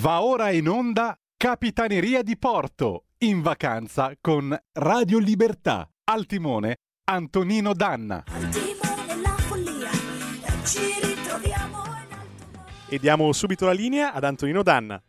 Va ora in onda Capitaneria di Porto, in vacanza con Radio Libertà. Al timone Antonino Danna. Al timone la follia, ci ritroviamo in alto. E diamo subito la linea ad Antonino Danna.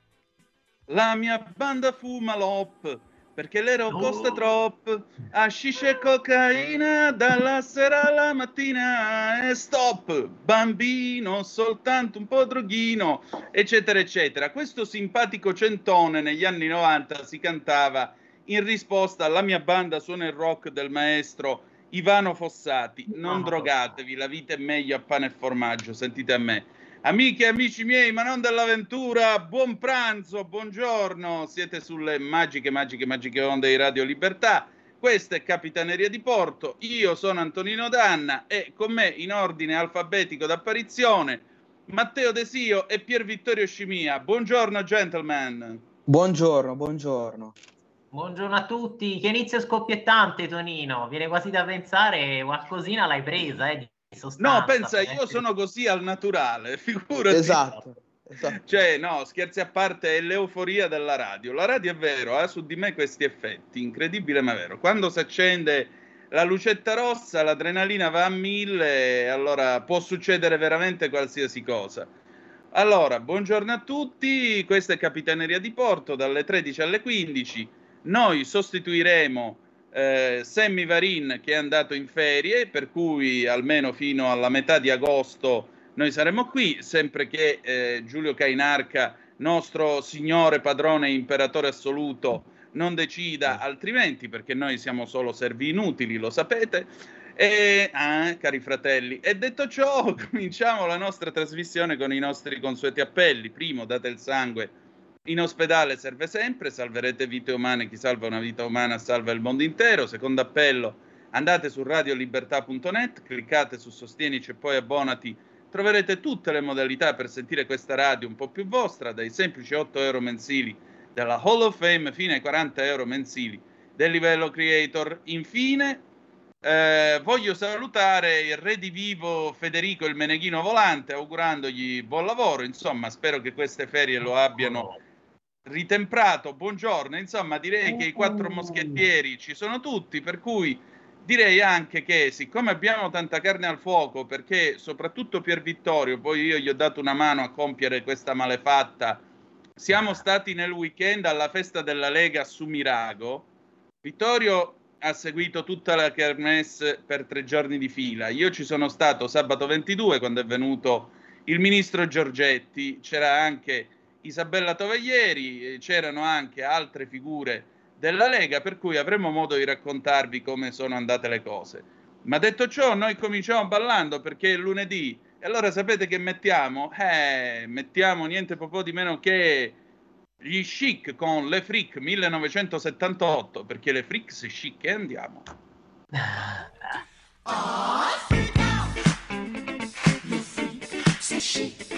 La mia banda fuma l'op perché l'ero No. costa troppo. Hashish e cocaina dalla sera alla mattina e stop. Bambino, soltanto un po' droghino, eccetera, eccetera. Questo simpatico centone negli anni 90 si cantava in risposta alla mia banda suona il rock del maestro Ivano Fossati. Non drogatevi, la vita è meglio a pane e formaggio, sentite a me. Amiche e amici miei, ma non dell'avventura, buon pranzo, buongiorno. Siete sulle magiche, magiche, magiche onde di Radio Libertà. Questa è Capitaneria di Porto. Io sono Antonino Danna e con me in ordine alfabetico d'apparizione Matteo Desio e Pier Vittorio Scimia. Buongiorno, gentlemen. Buongiorno, buongiorno. Buongiorno a tutti, che inizio scoppiettante Tonino, viene quasi da pensare qualcosina l'hai presa eh, sostanza. No, pensa, per io sono così al naturale, figurati. Esatto, esatto. Cioè, no, scherzi a parte, è l'euforia della radio. La radio è vero, ha su di me questi effetti, incredibile ma vero. Quando si accende la lucetta rossa, l'adrenalina va a mille, allora può succedere veramente qualsiasi cosa. Allora, buongiorno a tutti, questa è Capitaneria di Porto, dalle 13 alle 15. Noi sostituiremo eh, Sammy Varin che è andato in ferie, per cui almeno fino alla metà di agosto noi saremo qui, sempre che eh, Giulio Cainarca, nostro signore padrone e imperatore assoluto, non decida altrimenti, perché noi siamo solo servi inutili, lo sapete. E, ah, cari fratelli, e detto ciò, cominciamo la nostra trasmissione con i nostri consueti appelli. Primo, date il sangue. In ospedale serve sempre, salverete vite umane, chi salva una vita umana salva il mondo intero. Secondo appello, andate su radiolibertà.net, cliccate su Sostienici e poi abbonati troverete tutte le modalità per sentire questa radio un po' più vostra, dai semplici 8 euro mensili della Hall of Fame fino ai 40 euro mensili del livello creator. Infine, eh, voglio salutare il redivivo Federico il Meneghino Volante, augurandogli buon lavoro. Insomma, spero che queste ferie lo abbiano ritemprato. Buongiorno, insomma, direi che i quattro moschettieri ci sono tutti, per cui direi anche che siccome abbiamo tanta carne al fuoco, perché soprattutto Pier Vittorio, poi io gli ho dato una mano a compiere questa malefatta, siamo stati nel weekend alla festa della Lega su Mirago. Vittorio ha seguito tutta la kermesse per tre giorni di fila. Io ci sono stato sabato 22 quando è venuto il ministro Giorgetti, c'era anche Isabella Tovaglieri, eh, c'erano anche altre figure della Lega, per cui avremo modo di raccontarvi come sono andate le cose. Ma detto ciò, noi cominciamo ballando perché è lunedì. E allora sapete che mettiamo? Eh, mettiamo niente po' di meno che gli chic con le freak 1978, perché le freak si chic e andiamo. Have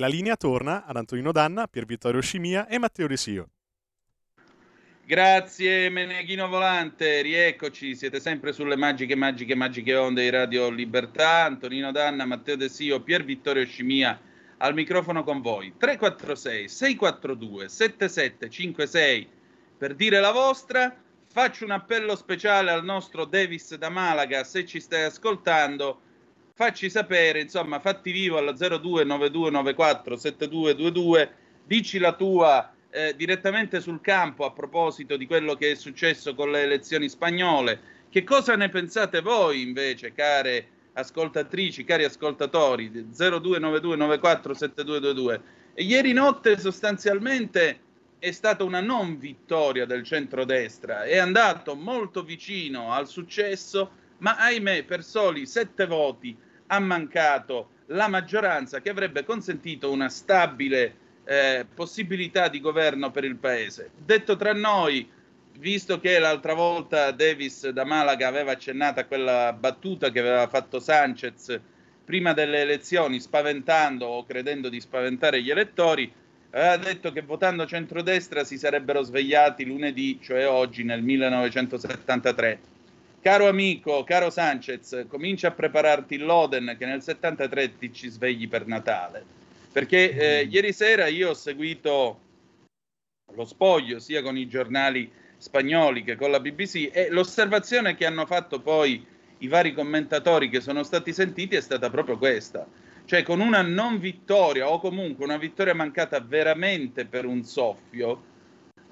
la linea torna ad Antonino Danna, Pier Vittorio Scimia e Matteo De Sio. Grazie Meneghino Volante, rieccoci, siete sempre sulle magiche, magiche, magiche onde di Radio Libertà. Antonino Danna, Matteo De Sio, Pier Vittorio Scimia al microfono con voi. 346 642 7756 per dire la vostra. Faccio un appello speciale al nostro Davis da Malaga, se ci stai ascoltando, facci sapere, insomma, fatti vivo alla 029294 7222, dici la tua eh, direttamente sul campo a proposito di quello che è successo con le elezioni spagnole. Che cosa ne pensate voi invece, care ascoltatrici, cari ascoltatori? 0292947222. E ieri notte sostanzialmente è stata una non vittoria del centrodestra, è andato molto vicino al successo, ma ahimè per soli sette voti ha mancato la maggioranza che avrebbe consentito una stabile eh, possibilità di governo per il paese. Detto tra noi, visto che l'altra volta Davis da Malaga aveva accennato a quella battuta che aveva fatto Sanchez prima delle elezioni, spaventando o credendo di spaventare gli elettori, aveva detto che votando centrodestra si sarebbero svegliati lunedì, cioè oggi nel 1973. Caro amico, caro Sanchez, comincia a prepararti l'Oden che nel 73 ti ci svegli per Natale. Perché eh, ieri sera io ho seguito lo spoglio sia con i giornali spagnoli che con la BBC e l'osservazione che hanno fatto poi i vari commentatori che sono stati sentiti è stata proprio questa cioè con una non vittoria o comunque una vittoria mancata veramente per un soffio,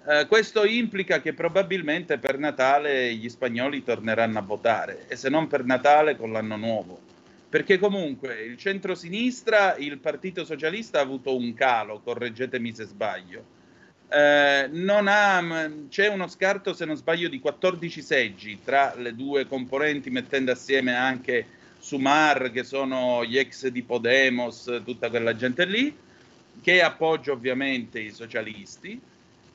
eh, questo implica che probabilmente per Natale gli spagnoli torneranno a votare e se non per Natale con l'anno nuovo. Perché comunque il centro-sinistra, il Partito Socialista ha avuto un calo, correggetemi se sbaglio. Eh, ha, c'è uno scarto, se non sbaglio, di 14 seggi tra le due componenti, mettendo assieme anche Sumar, che sono gli ex di Podemos, tutta quella gente lì, che appoggia ovviamente i socialisti,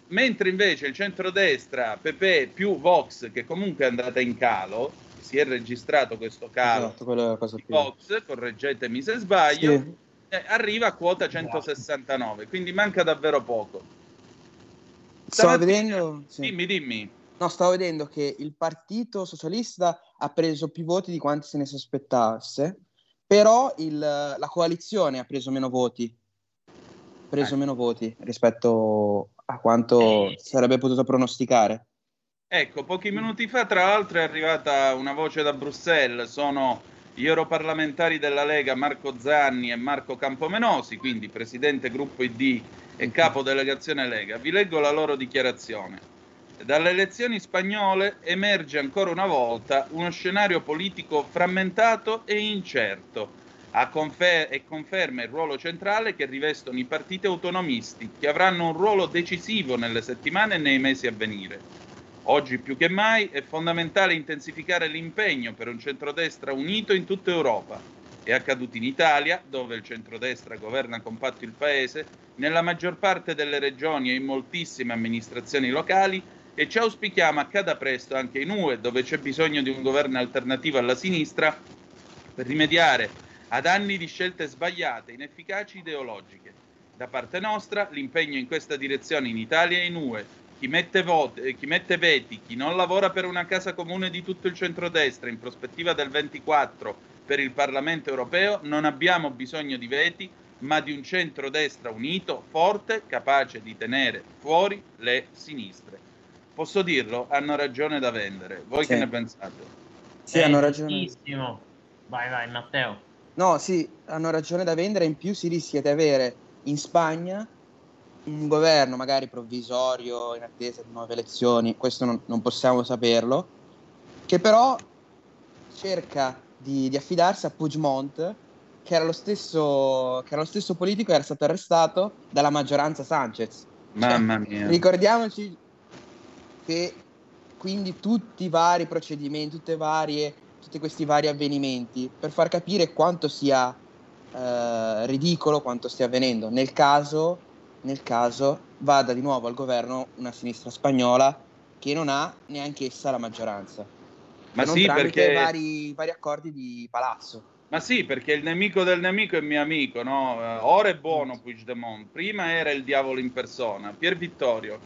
mentre invece il centrodestra, PP più Vox, che comunque è andata in calo, si è registrato questo calo esatto, di Vox, correggetemi se sbaglio, sì. eh, arriva a quota 169, quindi manca davvero poco. Stavo vedendo... Sì. Dimmi, dimmi. No, stavo vedendo che il Partito Socialista ha preso più voti di quanti se ne sospettasse, però il, la coalizione ha preso meno voti, preso eh. meno voti rispetto a quanto eh. sarebbe potuto pronosticare. Ecco, pochi minuti fa, tra l'altro, è arrivata una voce da Bruxelles, sono gli europarlamentari della Lega Marco Zanni e Marco Campomenosi, quindi presidente gruppo ID e capo delegazione Lega. Vi leggo la loro dichiarazione. Dalle elezioni spagnole emerge ancora una volta uno scenario politico frammentato e incerto confer- e conferma il ruolo centrale che rivestono i partiti autonomisti, che avranno un ruolo decisivo nelle settimane e nei mesi a venire. Oggi più che mai è fondamentale intensificare l'impegno per un centrodestra unito in tutta Europa. È accaduto in Italia, dove il centrodestra governa compatto il paese, nella maggior parte delle regioni e in moltissime amministrazioni locali e ci auspichiamo accada presto anche in UE, dove c'è bisogno di un governo alternativo alla sinistra per rimediare ad anni di scelte sbagliate, inefficaci ideologiche. Da parte nostra l'impegno in questa direzione in Italia e in UE, chi mette, voti, eh, chi mette veti, chi non lavora per una casa comune di tutto il centrodestra in prospettiva del 24 per il Parlamento europeo, non abbiamo bisogno di veti, ma di un centrodestra unito, forte, capace di tenere fuori le sinistre posso dirlo, hanno ragione da vendere. Voi sì. che ne pensate? Sì, hanno ragione. Vai, vai, Matteo. No, sì, hanno ragione da vendere. In più si rischia di avere in Spagna un governo magari provvisorio in attesa di nuove elezioni, questo non, non possiamo saperlo, che però cerca di, di, affidarsi a Puigdemont, che era, lo stesso, che era lo stesso politico che era stato arrestato dalla maggioranza Sanchez. Mamma cioè, mia. Ricordiamoci che quindi tutti i vari procedimenti, tutte varie, tutti questi vari avvenimenti, per far capire quanto sia eh, ridicolo quanto stia avvenendo. Nel caso, nel caso vada di nuovo al governo una sinistra spagnola che non ha neanche essa la maggioranza. Ma sì, perché vari, vari accordi di palazzo. Ma sì, perché il nemico del nemico è mio amico, no? Eh, Ora è buono Puigdemont, prima era il diavolo in persona. Pier Vittorio.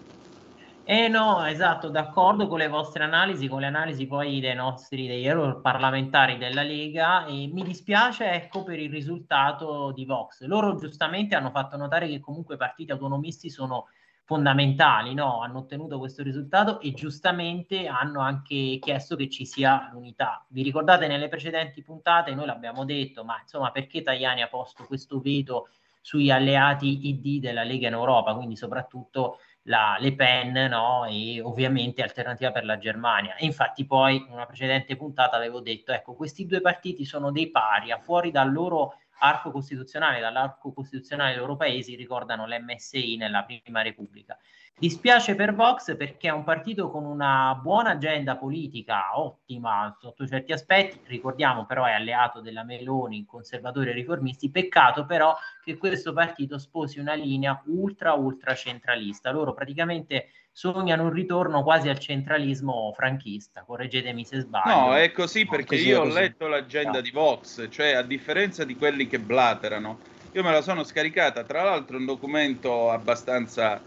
Eh no, esatto, d'accordo con le vostre analisi, con le analisi poi dei nostri dei parlamentari della Lega e mi dispiace ecco per il risultato di Vox. Loro giustamente hanno fatto notare che comunque i partiti autonomisti sono fondamentali, no? hanno ottenuto questo risultato e giustamente hanno anche chiesto che ci sia l'unità. Vi ricordate nelle precedenti puntate, noi l'abbiamo detto, ma insomma perché Tajani ha posto questo veto sui alleati ID della Lega in Europa, quindi soprattutto la Le Pen no? e ovviamente Alternativa per la Germania. E infatti poi in una precedente puntata avevo detto, ecco, questi due partiti sono dei paria, fuori dal loro arco costituzionale, dall'arco costituzionale dei loro paesi ricordano l'MSI nella Prima Repubblica. Dispiace per Vox perché è un partito con una buona agenda politica, ottima sotto certi aspetti, ricordiamo però è alleato della Meloni, conservatori e riformisti, peccato però che questo partito sposi una linea ultra ultra centralista. Loro praticamente sognano un ritorno quasi al centralismo franchista, correggetemi se sbaglio. No, è così perché così, io ho letto l'agenda no. di Vox, cioè a differenza di quelli che blaterano, io me la sono scaricata, tra l'altro un documento abbastanza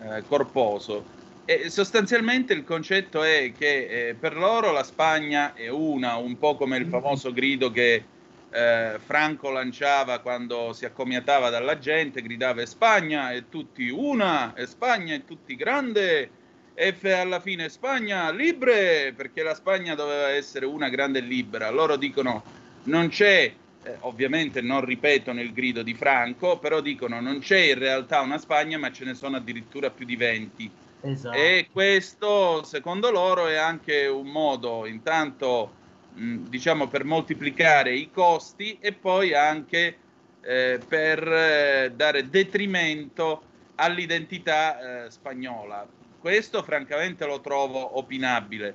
eh, corposo. E sostanzialmente il concetto è che eh, per loro la Spagna è una, un po' come il famoso grido che eh, Franco lanciava quando si accomiatava dalla gente, gridava Spagna e tutti una, e Spagna e tutti grande, e alla fine Spagna libre, perché la Spagna doveva essere una grande e libera. Loro dicono non c'è eh, ovviamente non ripetono il grido di Franco, però dicono non c'è in realtà una Spagna, ma ce ne sono addirittura più di 20. Esatto. E questo, secondo loro, è anche un modo, intanto, mh, diciamo, per moltiplicare i costi e poi anche eh, per eh, dare detrimento all'identità eh, spagnola. Questo, francamente, lo trovo opinabile.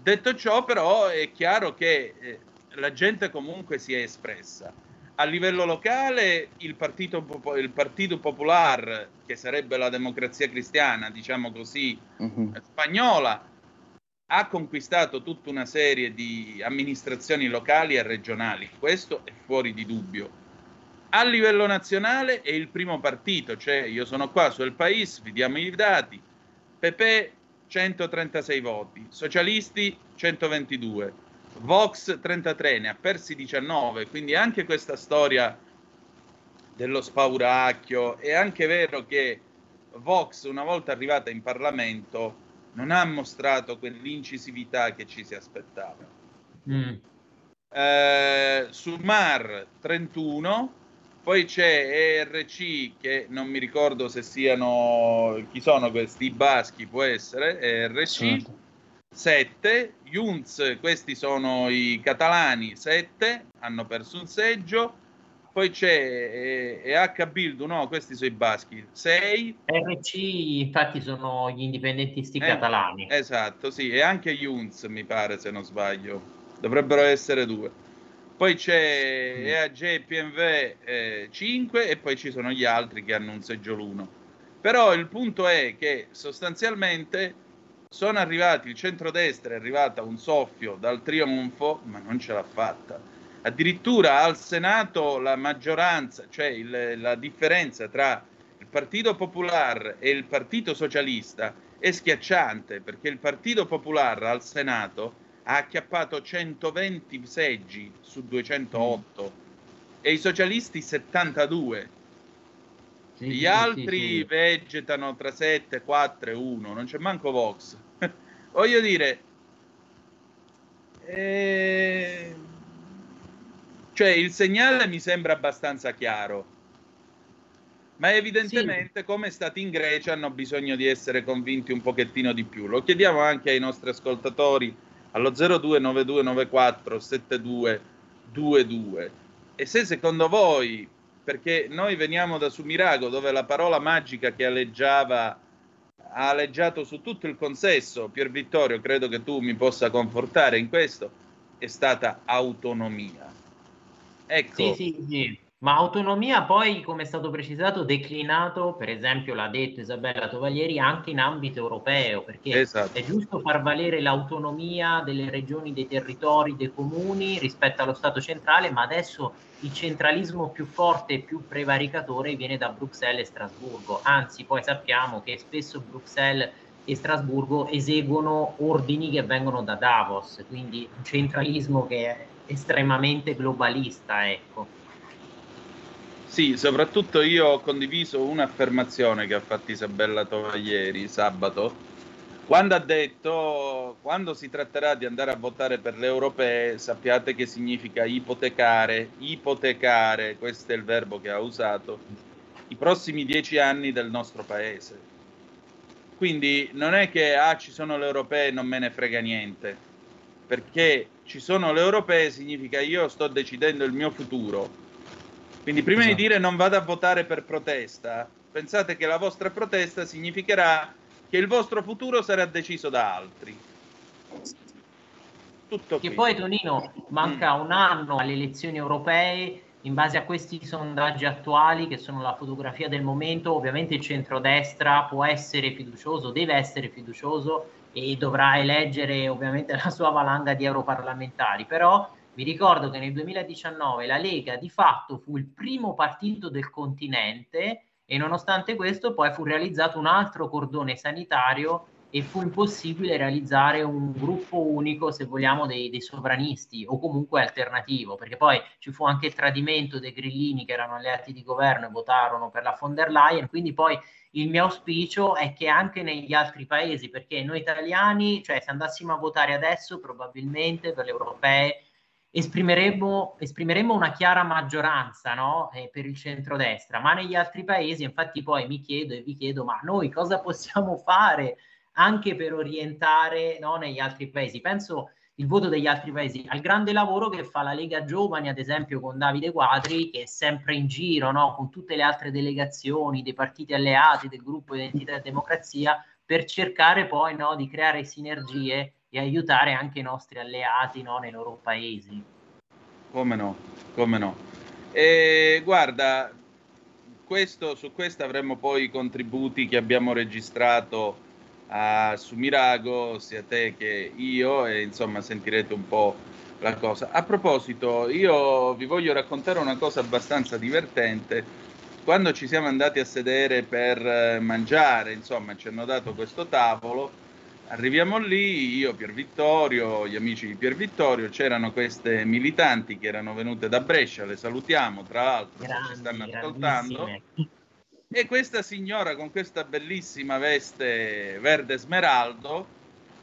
Detto ciò, però, è chiaro che eh, la gente comunque si è espressa. A livello locale il Partito, il partito Popular, che sarebbe la democrazia cristiana, diciamo così, uh-huh. spagnola, ha conquistato tutta una serie di amministrazioni locali e regionali. Questo è fuori di dubbio. A livello nazionale è il primo partito, cioè io sono qua su El País, vediamo i dati. PP 136 voti, socialisti 122, Vox 33, ne ha persi 19, quindi anche questa storia dello spauracchio è anche vero che Vox una volta arrivata in Parlamento non ha mostrato quell'incisività che ci si aspettava. Mm. Eh, Sumar 31, poi c'è ERC che non mi ricordo se siano chi sono questi i baschi, può essere ERC. Certo 7, Junz, questi sono i catalani, 7, hanno perso un seggio, poi c'è eh, H Bildu, no, questi sono i baschi, 6. RC infatti sono gli indipendentisti eh, catalani. Esatto, sì, e anche Junz mi pare se non sbaglio, dovrebbero essere due. Poi c'è mm. EAG PMV eh, 5 e poi ci sono gli altri che hanno un seggio l'uno. Però il punto è che sostanzialmente sono arrivati, il centrodestra è arrivata un soffio dal trionfo, ma non ce l'ha fatta. Addirittura al Senato la maggioranza, cioè il, la differenza tra il Partito Popolare e il Partito Socialista è schiacciante, perché il Partito Popolare al Senato ha acchiappato 120 seggi su 208 mm. e i socialisti 72. Sì, Gli sì, altri sì, vegetano tra 7, 4 e 1, non c'è manco Vox. Voglio dire, eh, cioè il segnale mi sembra abbastanza chiaro, ma evidentemente come è stato in Grecia hanno bisogno di essere convinti un pochettino di più. Lo chiediamo anche ai nostri ascoltatori allo 029294 7222 e se secondo voi perché noi veniamo da Sumirago, dove la parola magica che aleggiava ha aleggiato su tutto il consesso, Pier Vittorio, credo che tu mi possa confortare in questo, è stata autonomia. Ecco, sì, sì, sì. Ma autonomia poi, come è stato precisato, declinato, per esempio l'ha detto Isabella Tovaglieri, anche in ambito europeo, perché Esatto. è giusto far valere l'autonomia delle regioni, dei territori, dei comuni rispetto allo Stato centrale, ma adesso il centralismo più forte e più prevaricatore viene da Bruxelles e Strasburgo. Anzi, poi sappiamo che spesso Bruxelles e Strasburgo eseguono ordini che vengono da Davos, quindi un centralismo che è estremamente globalista, ecco. Sì, soprattutto io ho condiviso un'affermazione che ha fatto Isabella Tovaglieri sabato, quando ha detto quando si tratterà di andare a votare per le europee sappiate che significa ipotecare, ipotecare, questo è il verbo che ha usato, i prossimi dieci anni del nostro paese. Quindi non è che ah, ci sono le europee e non me ne frega niente, perché ci sono le europee significa io sto decidendo il mio futuro. Quindi prima Esatto. di dire non vado a votare per protesta, pensate che la vostra protesta significherà che il vostro futuro sarà deciso da altri. Tutto Che qui. poi Tonino manca un anno alle elezioni europee, in base a questi sondaggi attuali che sono la fotografia del momento, ovviamente il centrodestra può essere fiducioso, deve essere fiducioso e dovrà eleggere ovviamente la sua valanga di europarlamentari, però vi ricordo che nel 2019 la Lega di fatto fu il primo partito del continente e nonostante questo poi fu realizzato un altro cordone sanitario e fu impossibile realizzare un gruppo unico, se vogliamo, dei, dei sovranisti o comunque alternativo, perché poi ci fu anche il tradimento dei grillini che erano alleati di governo e votarono per la von der Leyen, quindi poi il mio auspicio è che anche negli altri paesi, perché noi italiani, cioè se andassimo a votare adesso, probabilmente per le europee, esprimeremmo, esprimeremmo una chiara maggioranza no? eh, per il centrodestra, ma negli altri paesi, infatti poi mi chiedo e vi chiedo, ma noi cosa possiamo fare anche per orientare no, negli altri paesi? Penso il voto degli altri paesi al grande lavoro che fa la Lega Giovani, ad esempio con Davide Quadri, che è sempre in giro no, con tutte le altre delegazioni dei partiti alleati del gruppo Identità e Democrazia per cercare poi no, di creare sinergie e aiutare anche i nostri alleati no, nei loro paesi. Come no, come no. E guarda, questo, su questo avremo poi i contributi che abbiamo registrato a, su Mirago, sia te che io, e insomma sentirete un po' la cosa. A proposito, io vi voglio raccontare una cosa abbastanza divertente. Quando ci siamo andati a sedere per eh, mangiare, insomma, ci hanno dato questo tavolo. Arriviamo lì, io, Pier Vittorio, gli amici di Pier Vittorio, c'erano queste militanti che erano venute da Brescia, le salutiamo tra l'altro, se ci stanno Grandi, ascoltando. E questa signora con questa bellissima veste verde smeraldo,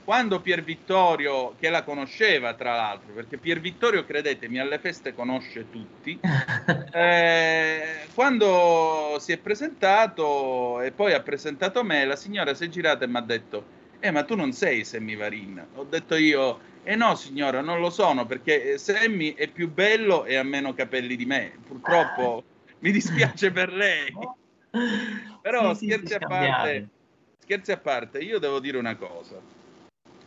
quando Pier Vittorio, che la conosceva tra l'altro, perché Pier Vittorio, credetemi, alle feste conosce tutti, eh, quando si è presentato e poi ha presentato me, la signora si è girata e mi ha detto: Eh, ma tu non sei Sammy Varin? Ho detto io: Eh no, signora, non lo sono perché Sammy è più bello e ha meno capelli di me. Purtroppo mi dispiace per lei. Però Sì, scherzi, sì, a parte, scherzi a parte, io devo dire una cosa.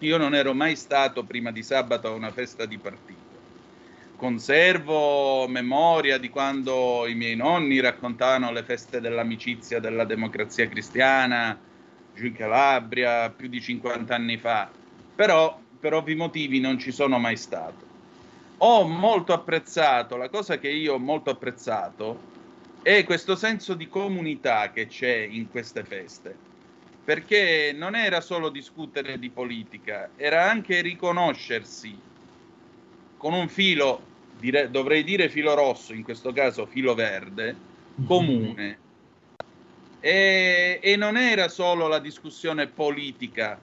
Io non ero mai stato prima di sabato a una festa di partito. Conservo memoria di quando i miei nonni raccontavano le feste dell'amicizia della democrazia cristiana giù in Calabria più di 50 anni fa, però per ovvi motivi non ci sono mai stato. Ho molto apprezzato, la cosa che io ho molto apprezzato è questo senso di comunità che c'è in queste feste, perché non era solo discutere di politica, era anche riconoscersi con un filo, dire- dovrei dire filo rosso, in questo caso filo verde, comune. E, e non era solo la discussione politica,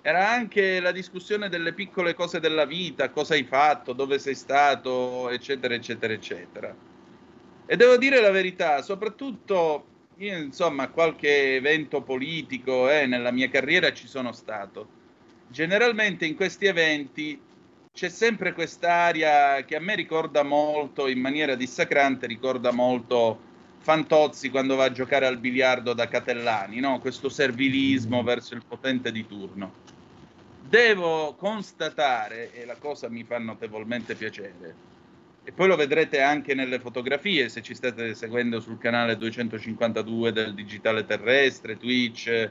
era anche la discussione delle piccole cose della vita, cosa hai fatto, dove sei stato, eccetera, eccetera, eccetera. E devo dire la verità, soprattutto io, insomma, qualche evento politico eh, nella mia carriera ci sono stato. Generalmente in questi eventi c'è sempre quest'aria che a me ricorda molto, in maniera dissacrante, ricorda molto Fantozzi quando va a giocare al biliardo da Catellani, no? questo servilismo verso il potente di turno. Devo constatare, e la cosa mi fa notevolmente piacere, e poi lo vedrete anche nelle fotografie se ci state seguendo sul canale 252 del digitale terrestre, Twitch, eh,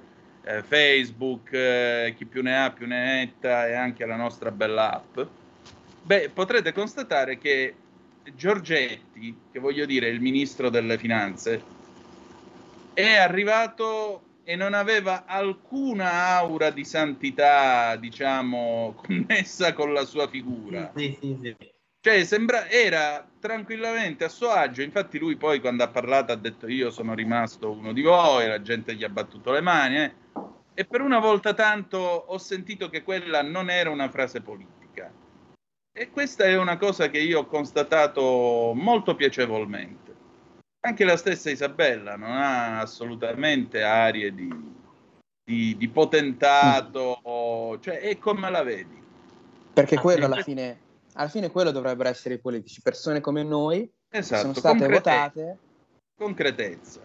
Facebook, eh, chi più ne ha più ne metta e anche la nostra bella app. Beh, potrete constatare che Giorgetti, che voglio dire il ministro delle finanze, è arrivato e non aveva alcuna aura di santità, diciamo, connessa con la sua figura. Sì, sì, sì. Cioè, sembra, era tranquillamente a suo agio. Infatti, lui poi, quando ha parlato, ha detto: Io sono rimasto uno di voi. La gente gli ha battuto le mani. eh. E per una volta tanto ho sentito che quella non era una frase politica. E questa è una cosa che io ho constatato molto piacevolmente. Anche la stessa Isabella non ha assolutamente arie di, di, di potentato, cioè è come la vedi. Perché Ah, quello alla fine, alla fine quello dovrebbero essere i politici, persone come noi Esatto, sono state concrete- votate. concretezza.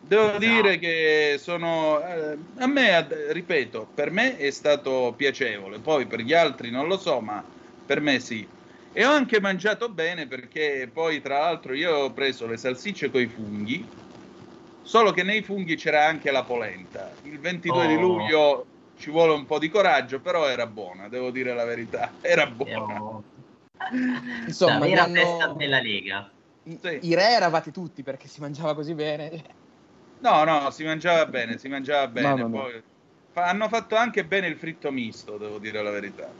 Devo Esatto. dire che sono eh, a me, ripeto, per me è stato piacevole, poi per gli altri non lo so, ma per me sì. E ho anche mangiato bene perché poi, tra l'altro, io ho preso le salsicce coi funghi, solo che nei funghi c'era anche la polenta. Il 22 di Oh. luglio ci vuole un po' di coraggio, però era buona, devo dire la verità, era buona. Insomma, la vera mi hanno- festa della Lega. I, Sì. i re eravate tutti perché si mangiava così bene. No, no, si mangiava bene, si mangiava bene. Poi, fa- hanno fatto anche bene il fritto misto, devo dire la verità.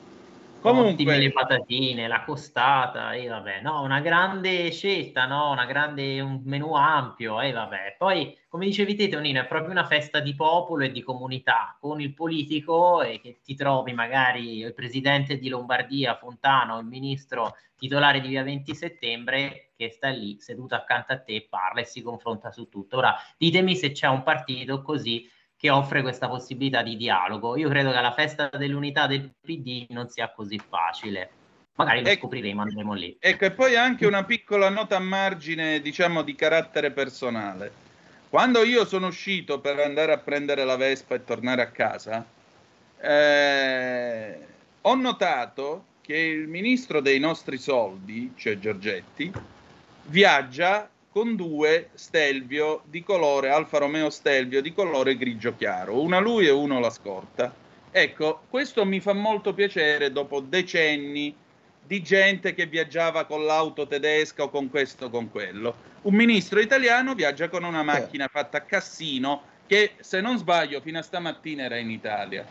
Ottime Comunque, le patatine, la costata, e vabbè, no, una grande scelta, no, una grande, un menù ampio, e vabbè. Poi, come dicevi te, Tonino, è proprio una festa di popolo e di comunità, con il politico e che ti trovi magari il presidente di Lombardia, Fontano, il ministro titolare di Via 20 Settembre, che sta lì seduto accanto a te, parla e si confronta su tutto. Ora, ditemi se c'è un partito così che offre questa possibilità di dialogo. Io credo che alla festa dell'unità del PD non sia così facile. Magari lo Ecco. scopriremo, andremo lì. ecco, e poi anche una piccola nota a margine, diciamo, di carattere personale. Quando io sono uscito per andare a prendere la Vespa e tornare a casa, eh, ho notato che il ministro dei nostri soldi, cioè Giorgetti, viaggia con due Stelvio di colore Alfa Romeo Stelvio di colore grigio chiaro, una lui e uno la scorta. Ecco, questo mi fa molto piacere dopo decenni di gente che viaggiava con l'auto tedesca o con questo o con quello. Un ministro italiano viaggia con una macchina fatta a Cassino che, se non sbaglio, fino a stamattina era in Italia.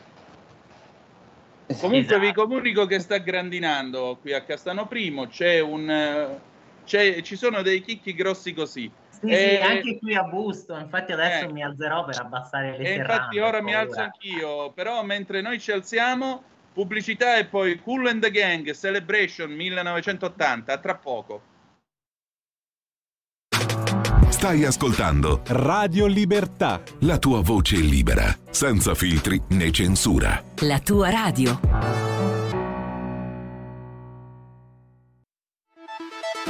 Comunque vi Esatto. comunico che sta grandinando qui a Castano Primo, c'è un eh, c'è- ci sono dei chicchi grossi così. Sì, Eh, sì, anche qui a Busto, infatti adesso eh. mi alzerò per abbassare le E serrande. infatti ora mi alzo anch'io, però mentre noi ci alziamo, pubblicità e poi Cool and the Gang Celebration 1980, a tra poco. Stai ascoltando Radio Libertà. la tua voce libera, senza filtri né censura. La tua radio.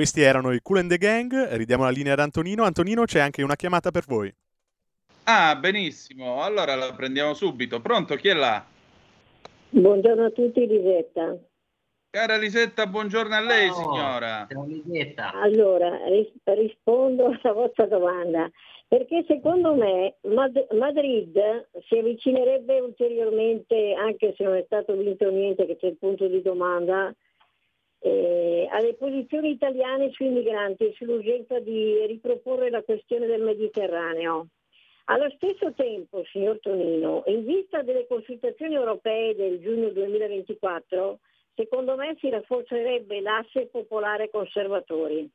Questi erano i Cool and the Gang. Ridiamo la linea ad Antonino. Antonino, c'è anche una chiamata per voi. Ah, benissimo. Allora la prendiamo subito. Pronto? Chi è là? Buongiorno a tutti, Lisetta. Cara Lisetta, buongiorno a lei, Oh, signora. Allora, ris- rispondo alla vostra domanda. Perché secondo me Mad- Madrid si avvicinerebbe ulteriormente, anche se non è stato vinto niente, che c'è il punto di domanda, eh, alle posizioni italiane sui migranti e sull'urgenza di riproporre la questione del Mediterraneo. Allo stesso tempo, signor Tonino, in vista delle consultazioni europee del giugno 2024, secondo me si rafforzerebbe l'asse popolare conservatori.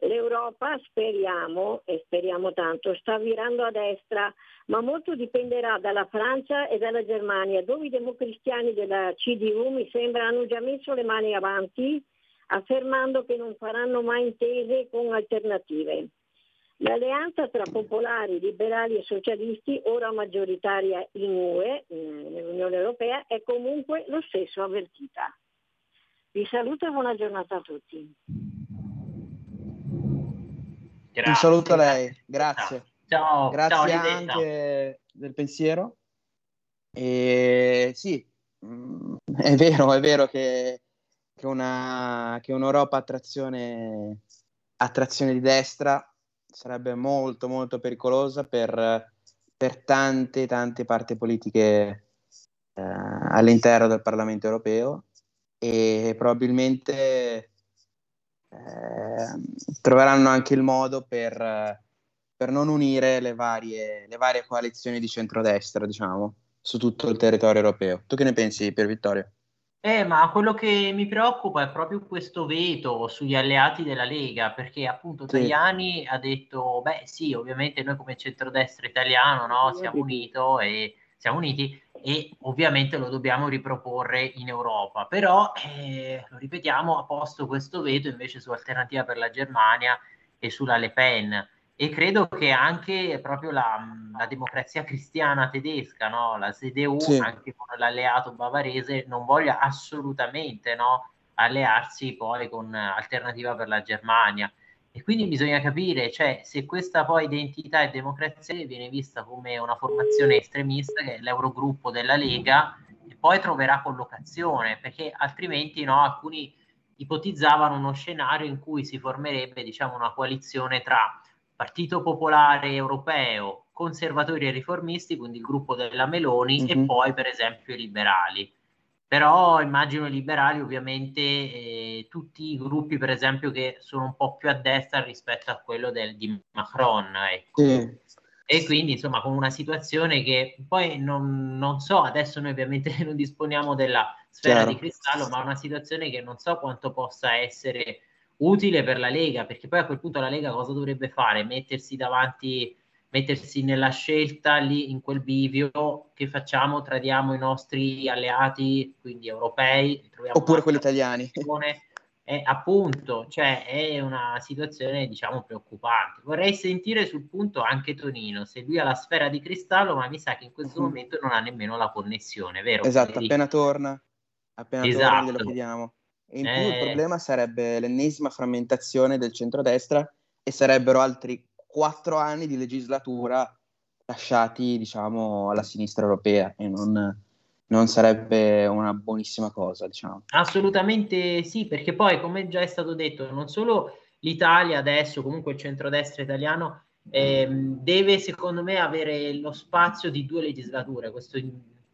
L'Europa, speriamo, e speriamo tanto, sta virando a destra, ma molto dipenderà dalla Francia e dalla Germania, dove i democristiani della CDU mi sembra hanno già messo le mani avanti, affermando che non faranno mai intese con alternative. L'alleanza tra popolari, liberali e socialisti, ora maggioritaria in UE, nell'Unione Europea, è comunque lo stesso avvertita. Vi saluto e buona giornata a tutti. Grazie. Un saluto a lei, grazie. Ciao, Grazie ciao anche del pensiero. E sì, mm, è vero, è vero che, che una, che un'Europa a trazione, a trazione di destra sarebbe molto, molto pericolosa per, per tante, tante parti politiche eh, all'interno del Parlamento europeo e probabilmente eh, troveranno anche il modo per, per non unire le varie, le varie coalizioni di centrodestra, diciamo, su tutto il territorio europeo. Tu che ne pensi, Pier Vittorio? Eh, ma quello che mi preoccupa è proprio questo veto sugli alleati della Lega, perché appunto Sì. Tajani ha detto, beh sì, ovviamente noi come centrodestra italiano no, siamo, unito e, siamo uniti e ovviamente lo dobbiamo riproporre in Europa, però eh, lo ripetiamo, ha posto questo veto invece su Alternativa per la Germania e sulla Le Pen. E credo che anche proprio la, la democrazia cristiana tedesca, no? la CDU, Sì. anche con l'alleato bavarese, non voglia assolutamente no? allearsi poi con Alternativa per la Germania. E quindi bisogna capire, cioè, se questa poi identità e democrazia viene vista come una formazione estremista, che è l'Eurogruppo della Lega, e poi troverà collocazione, perché altrimenti no, alcuni ipotizzavano uno scenario in cui si formerebbe, diciamo, una coalizione tra Partito Popolare Europeo, conservatori e riformisti, quindi il gruppo della Meloni, e Mhm. poi per esempio i liberali. Però immagino i liberali ovviamente eh, tutti i gruppi per esempio che sono un po' più a destra rispetto a quello del, di Macron, ecco. Sì. E quindi insomma con una situazione che poi non, non so, adesso noi ovviamente non disponiamo della sfera Chiaro. di cristallo, ma una situazione che non so quanto possa essere utile per la Lega, perché poi a quel punto la Lega cosa dovrebbe fare? Mettersi davanti, mettersi nella scelta lì in quel bivio che facciamo, tradiamo i nostri alleati, quindi europei, Oppure quelli italiani. è appunto, cioè è una situazione diciamo preoccupante. Vorrei sentire sul punto anche Tonino, se lui ha la sfera di cristallo, ma mi sa che in questo Mhm. momento non ha nemmeno la connessione, vero? Esatto, Federico? appena torna, appena torna Esatto. glielo chiediamo. E in più Eh. il problema sarebbe l'ennesima frammentazione del centrodestra e sarebbero altri quattro anni di legislatura lasciati, diciamo, alla sinistra europea e non, non sarebbe una buonissima cosa, diciamo. Assolutamente sì, perché poi, come già è stato detto, non solo l'Italia adesso, comunque il centrodestra italiano, ehm, deve secondo me avere lo spazio di due legislature, questo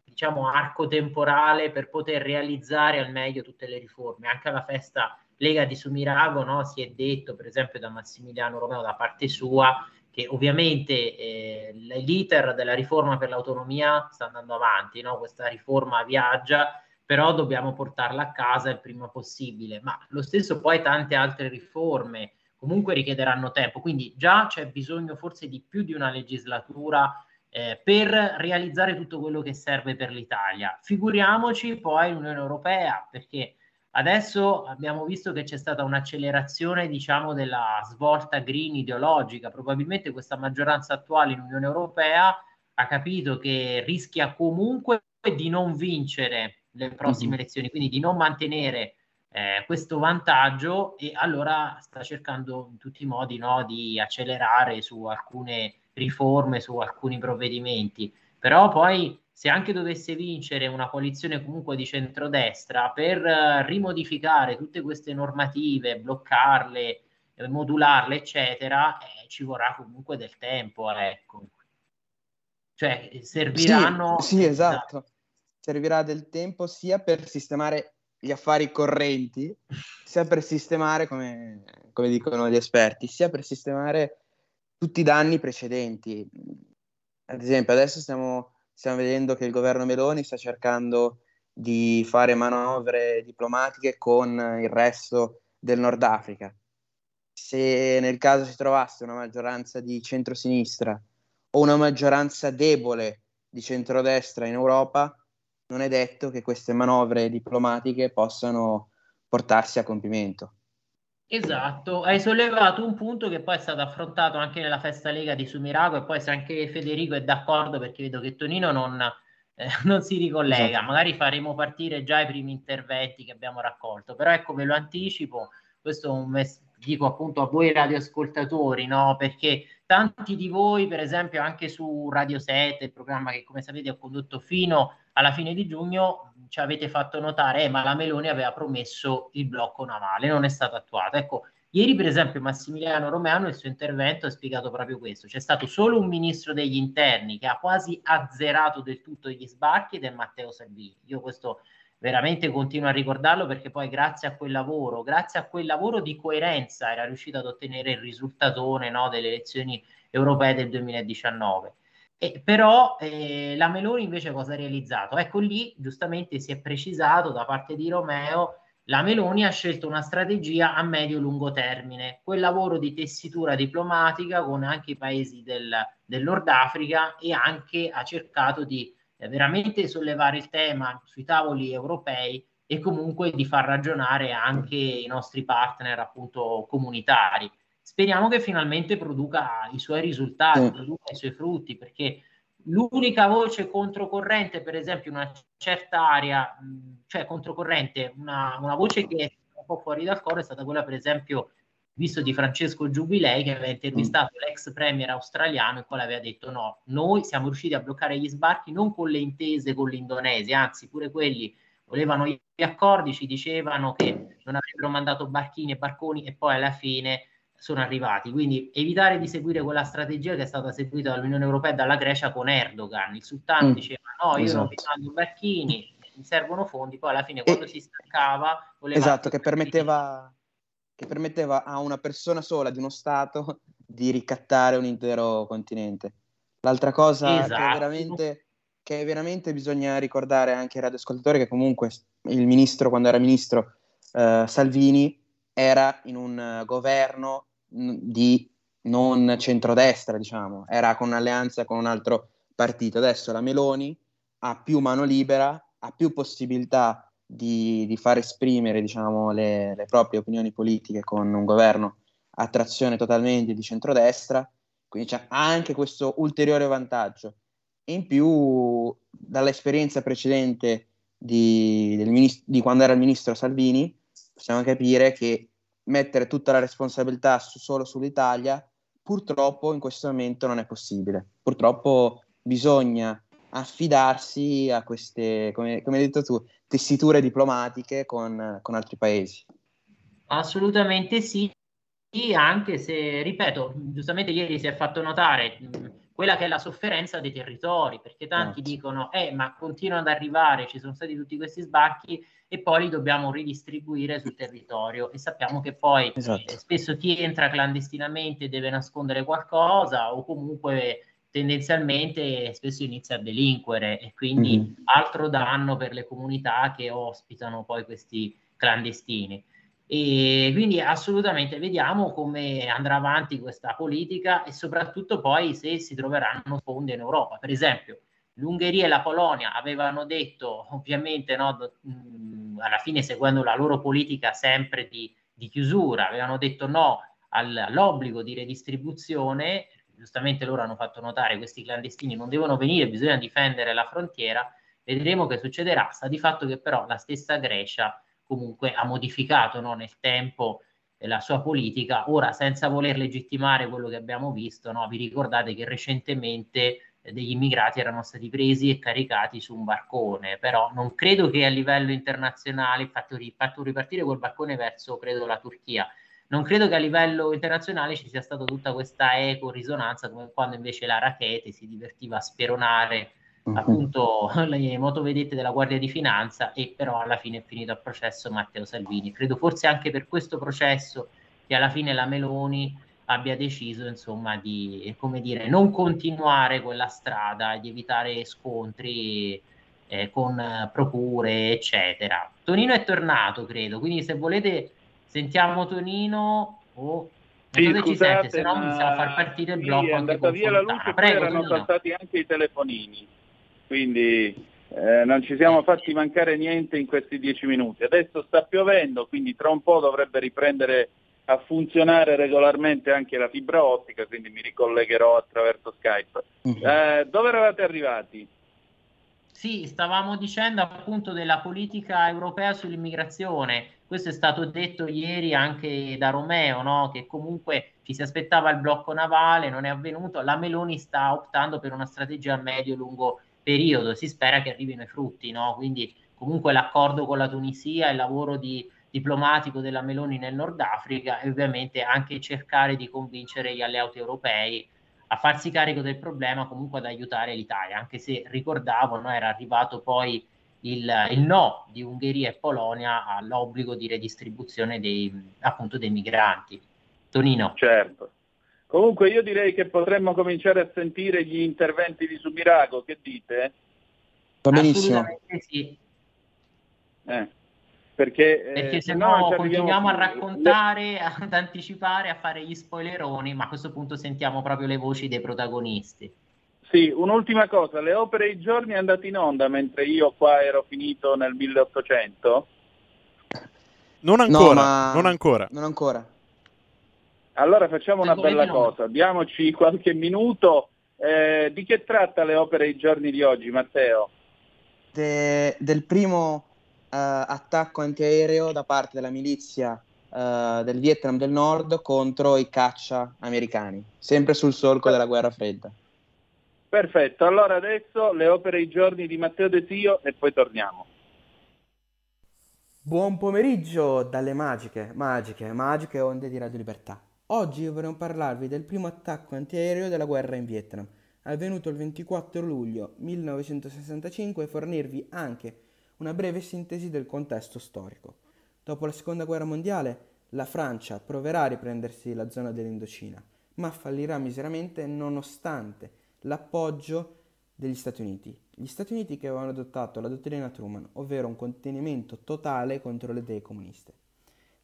diciamo arco temporale per poter realizzare al meglio tutte le riforme. Anche alla festa Lega di Sumirago no, si è detto, per esempio, da Massimiliano Romeo da parte sua, che ovviamente eh, l'iter della riforma per l'autonomia sta andando avanti, no? questa riforma viaggia, però dobbiamo portarla a casa il prima possibile. Ma lo stesso poi tante altre riforme comunque richiederanno tempo, quindi già c'è bisogno forse di più di una legislatura eh, per realizzare tutto quello che serve per l'Italia. Figuriamoci poi l'Unione Europea, perché adesso abbiamo visto che c'è stata un'accelerazione, diciamo, della svolta green ideologica. Probabilmente questa maggioranza attuale in Unione Europea ha capito che rischia comunque di non vincere le prossime Mhm. elezioni, quindi di non mantenere eh, questo vantaggio e allora sta cercando in tutti i modi no, di accelerare su alcune riforme, su alcuni provvedimenti. Però poi se anche dovesse vincere una coalizione comunque di centrodestra per eh, rimodificare tutte queste normative, bloccarle, eh, modularle, eccetera, eh, ci vorrà comunque del tempo, ecco. Cioè, serviranno... Sì, sì, esatto. Servirà del tempo sia per sistemare gli affari correnti, sia per sistemare, come, come dicono gli esperti, sia per sistemare tutti i danni precedenti. Ad esempio, adesso stiamo, stiamo vedendo che il governo Meloni sta cercando di fare manovre diplomatiche con il resto del Nord Africa. Se nel caso si trovasse una maggioranza di centrosinistra o una maggioranza debole di centrodestra in Europa, non è detto che queste manovre diplomatiche possano portarsi a compimento. Esatto, hai sollevato un punto che poi è stato affrontato anche nella festa Lega di Sumirago e poi se anche Federico è d'accordo perché vedo che Tonino non, eh, non si ricollega, Esatto. magari faremo partire già i primi interventi che abbiamo raccolto, però ecco ve lo anticipo, questo è un mess- dico appunto a voi radioascoltatori, no? Perché tanti di voi, per esempio, anche su Radio 7, il programma che come sapete ho condotto fino alla fine di giugno, ci avete fatto notare, eh, ma la Meloni aveva promesso il blocco navale, non è stato attuato. Ecco, ieri per esempio Massimiliano Romeo nel suo intervento ha spiegato proprio questo. C'è stato solo un ministro degli interni che ha quasi azzerato del tutto gli sbarchi ed è Matteo Salvini. Io questo veramente continuo a ricordarlo perché poi grazie a quel lavoro, grazie a quel lavoro di coerenza era riuscito ad ottenere il risultatone no, delle elezioni europee del 2019. E però eh, la Meloni invece cosa ha realizzato? Ecco lì giustamente si è precisato da parte di Romeo, la Meloni ha scelto una strategia a medio-lungo termine, quel lavoro di tessitura diplomatica con anche i paesi del, del Nord Africa e anche ha cercato di eh, veramente sollevare il tema sui tavoli europei e comunque di far ragionare anche i nostri partner appunto comunitari. Speriamo che finalmente produca i suoi risultati, Sì. produca i suoi frutti, perché l'unica voce controcorrente, per esempio, in una certa area, cioè controcorrente, una, una voce che è un po' fuori dal coro è stata quella, per esempio, visto di Francesco Giubilei, che aveva intervistato l'ex premier australiano, il quale aveva detto no, noi siamo riusciti a bloccare gli sbarchi non con le intese con l'Indonesia, anzi pure quelli volevano gli accordi, ci dicevano che non avrebbero mandato barchini e barconi e poi alla fine sono arrivati. Quindi evitare di seguire quella strategia che è stata seguita dall'Unione Europea e dalla Grecia con Erdogan. Il sultano Mm, diceva no, io non vi esatto. mando barchini, mi servono fondi, poi alla fine E- quando si staccava voleva Esatto, che permetteva, che permetteva a una persona sola di uno Stato di ricattare un intero continente. L'altra cosa che Esatto. veramente, che veramente bisogna ricordare anche ai radioascoltatori che comunque il ministro, quando era ministro, eh, Salvini, era in un eh, governo mh, di non centrodestra, diciamo, era con un'alleanza con un altro partito. Adesso la Meloni ha più mano libera, ha più possibilità di, di far esprimere diciamo, le, le proprie opinioni politiche con un governo a trazione totalmente di centrodestra, quindi c'è anche questo ulteriore vantaggio. In più, dall'esperienza precedente di, del minis- di quando era il ministro Salvini, possiamo capire che mettere tutta la responsabilità su- solo sull'Italia purtroppo in questo momento non è possibile. Purtroppo bisogna affidarsi a queste, come, come hai detto tu, tessiture diplomatiche con, con altri paesi. Assolutamente sì, anche se, ripeto, giustamente ieri si è fatto notare quella che è la sofferenza dei territori, perché tanti Certo. dicono, eh, ma continuano ad arrivare, ci sono stati tutti questi sbarchi e poi li dobbiamo ridistribuire sul territorio e sappiamo che poi Esatto. eh, spesso chi entra clandestinamente deve nascondere qualcosa o comunque tendenzialmente spesso inizia a delinquere e quindi Mhm. altro danno per le comunità che ospitano poi questi clandestini. E quindi assolutamente vediamo come andrà avanti questa politica e soprattutto poi se si troveranno fondi in Europa. Per esempio, l'Ungheria e la Polonia avevano detto, ovviamente, no, mh, alla fine seguendo la loro politica sempre di, di chiusura, avevano detto no al- all'obbligo di redistribuzione. Giustamente loro hanno fatto notare questi clandestini non devono venire, bisogna difendere la frontiera. Vedremo che succederà. Sta di fatto che però la stessa Grecia comunque ha modificato no, nel tempo eh, la sua politica. Ora, senza voler legittimare quello che abbiamo visto, no, vi ricordate che recentemente eh, degli immigrati erano stati presi e caricati su un barcone, però non credo che a livello internazionale, fatto, ri- fatto ripartire quel barcone verso, credo, la Turchia. Non credo che a livello internazionale ci sia stata tutta questa eco risonanza come quando invece la Rackete si divertiva a speronare Mhm. appunto le motovedette della Guardia di Finanza e però alla fine è finito a processo Matteo Salvini. Credo forse anche per questo processo che alla fine la Meloni abbia deciso insomma di come dire non continuare quella strada e di evitare scontri eh, con procure eccetera. Tonino è tornato credo, quindi se volete sentiamo Tonino o Sì, se ci scusate, sente, se no ma possiamo far partire il blocco è anche andata con via la Fontana. luce, Prego, erano saltati anche i telefonini, quindi eh, non ci siamo fatti mancare niente in questi dieci minuti. Adesso sta piovendo, quindi tra un po' dovrebbe riprendere a funzionare regolarmente anche la fibra ottica, quindi mi ricollegherò attraverso Skype. Mhm. Eh, dove eravate arrivati? Sì, stavamo dicendo appunto della politica europea sull'immigrazione. Questo è stato detto ieri anche da Romeo, no? Che comunque ci si aspettava il blocco navale, non è avvenuto. La Meloni sta optando per una strategia a medio-lungo periodo. Si spera che arrivino i frutti, no? Quindi comunque l'accordo con la Tunisia, il lavoro di- diplomatico della Meloni nel Nord Africa e ovviamente anche cercare di convincere gli alleati europei a farsi carico del problema, comunque ad aiutare l'Italia, anche se ricordavo, no, era arrivato poi il, il no di Ungheria e Polonia all'obbligo di redistribuzione dei, appunto, dei migranti. Tonino. Certo. Comunque io direi che potremmo cominciare a sentire gli interventi di Subirago, che dite? Va benissimo. Sì, Eh, perché, eh, perché se no no continuiamo a raccontare, ad anticipare, a fare gli spoileroni, ma a questo punto sentiamo proprio le voci dei protagonisti. Sì, un'ultima cosa, le opere i giorni è andata in onda mentre io qua ero finito nel 1800. Non No, ancora, ma- non ancora. Non ancora. Allora facciamo una bella cosa, diamoci qualche minuto. Eh, di che tratta le opere i giorni di oggi, Matteo? De- del primo eh, attacco antiaereo da parte della milizia eh, del Vietnam del Nord contro i caccia americani, sempre sul solco della guerra fredda. Perfetto, allora adesso le opere i giorni di Matteo De Sio e poi torniamo. Buon pomeriggio dalle magiche, magiche, magiche onde di Radio Libertà. Oggi vorremmo parlarvi del primo attacco antiaereo della guerra in Vietnam, avvenuto il 24 luglio 1965 e fornirvi anche una breve sintesi del contesto storico. Dopo la seconda guerra mondiale, la Francia proverà a riprendersi la zona dell'Indocina, ma fallirà miseramente nonostante l'appoggio degli Stati Uniti. Gli Stati Uniti che avevano adottato la dottrina Truman, ovvero un contenimento totale contro le idee comuniste.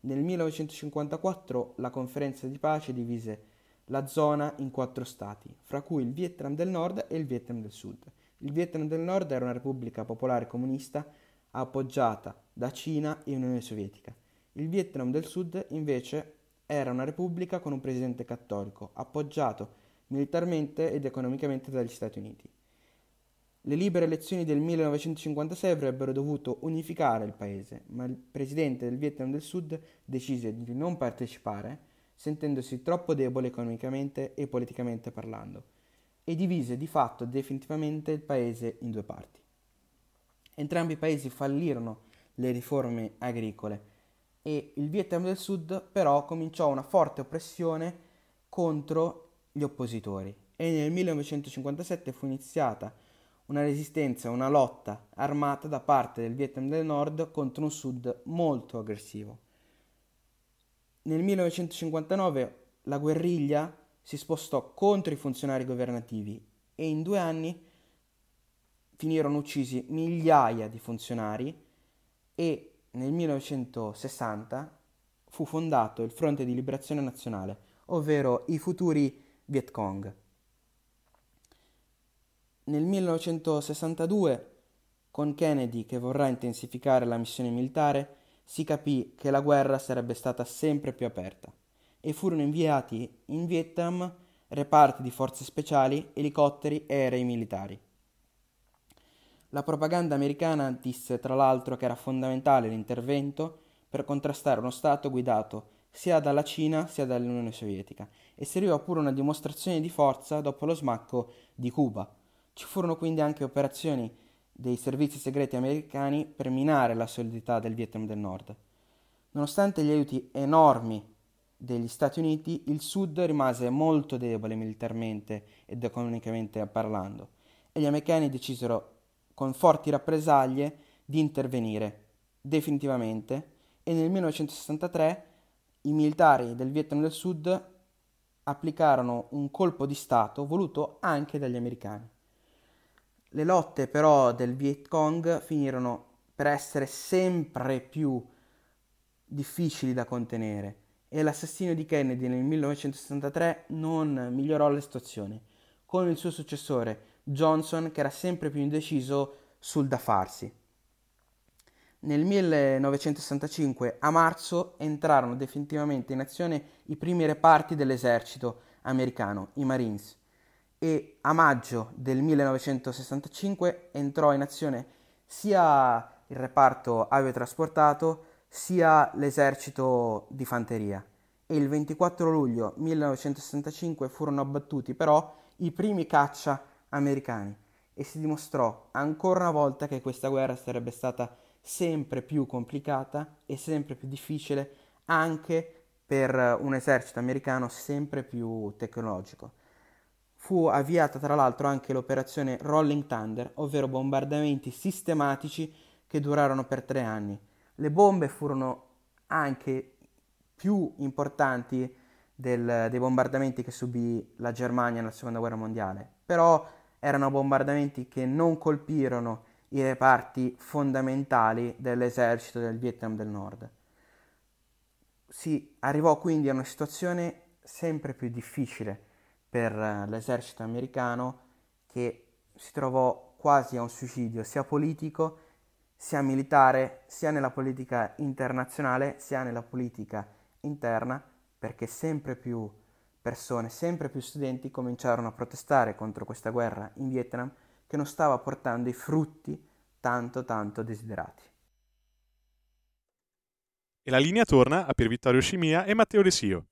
Nel 1954 la conferenza di pace divise la zona in quattro stati, fra cui il Vietnam del Nord e il Vietnam del Sud. Il Vietnam del Nord era una repubblica popolare comunista appoggiata da Cina e Unione Sovietica. Il Vietnam del Sud invece era una repubblica con un presidente cattolico, appoggiato militarmente ed economicamente dagli Stati Uniti. Le libere elezioni del 1956 avrebbero dovuto unificare il paese, ma il presidente del Vietnam del Sud decise di non partecipare, sentendosi troppo debole economicamente e politicamente parlando, e divise di fatto definitivamente il paese in due parti. Entrambi i paesi fallirono le riforme agricole e il Vietnam del Sud però cominciò una forte oppressione contro gli oppositori e nel 1957 fu iniziata una resistenza, una lotta armata da parte del Vietnam del Nord contro un Sud molto aggressivo. Nel 1959 la guerriglia si spostò contro i funzionari governativi e in due anni finirono uccisi migliaia di funzionari e nel 1960 fu fondato il Fronte di Liberazione Nazionale, ovvero i futuri Viet Cong. Nel 1962, con Kennedy che vorrà intensificare la missione militare, si capì che la guerra sarebbe stata sempre più aperta e furono inviati in Vietnam reparti di forze speciali, elicotteri e aerei militari. La propaganda americana disse tra l'altro che era fondamentale l'intervento per contrastare uno Stato guidato sia dalla Cina sia dall'Unione Sovietica e serviva pure una dimostrazione di forza dopo lo smacco di Cuba. Ci furono quindi anche operazioni dei servizi segreti americani per minare la solidità del Vietnam del Nord. Nonostante gli aiuti enormi degli Stati Uniti, il Sud rimase molto debole militarmente ed economicamente parlando e gli americani decisero con forti rappresaglie di intervenire definitivamente e nel 1963 i militari del Vietnam del Sud applicarono un colpo di Stato voluto anche dagli americani. Le lotte però del Viet Cong finirono per essere sempre più difficili da contenere e l'assassinio di Kennedy nel 1963 non migliorò la situazione, con il suo successore Johnson che era sempre più indeciso sul da farsi. Nel 1965, a marzo, entrarono definitivamente in azione i primi reparti dell'esercito americano, i Marines, e a maggio del 1965 entrò in azione sia il reparto aviotrasportato sia l'esercito di fanteria e il 24 luglio 1965 furono abbattuti però i primi caccia americani e si dimostrò ancora una volta che questa guerra sarebbe stata sempre più complicata e sempre più difficile anche per un esercito americano sempre più tecnologico. Fu avviata tra l'altro anche l'operazione Rolling Thunder, ovvero bombardamenti sistematici che durarono per tre anni. Le bombe furono anche più importanti del, dei bombardamenti che subì la Germania nella seconda guerra mondiale, però erano bombardamenti che non colpirono i reparti fondamentali dell'esercito del Vietnam del Nord. Si arrivò quindi a una situazione sempre più difficile per eh, l'esercito americano che si trovò quasi a un suicidio sia politico sia militare sia nella politica internazionale sia nella politica interna perché sempre più persone, sempre più studenti cominciarono a protestare contro questa guerra in Vietnam che non stava portando i frutti tanto tanto desiderati. E la linea torna a Pier Vittorio Scimia e Matteo De Sio.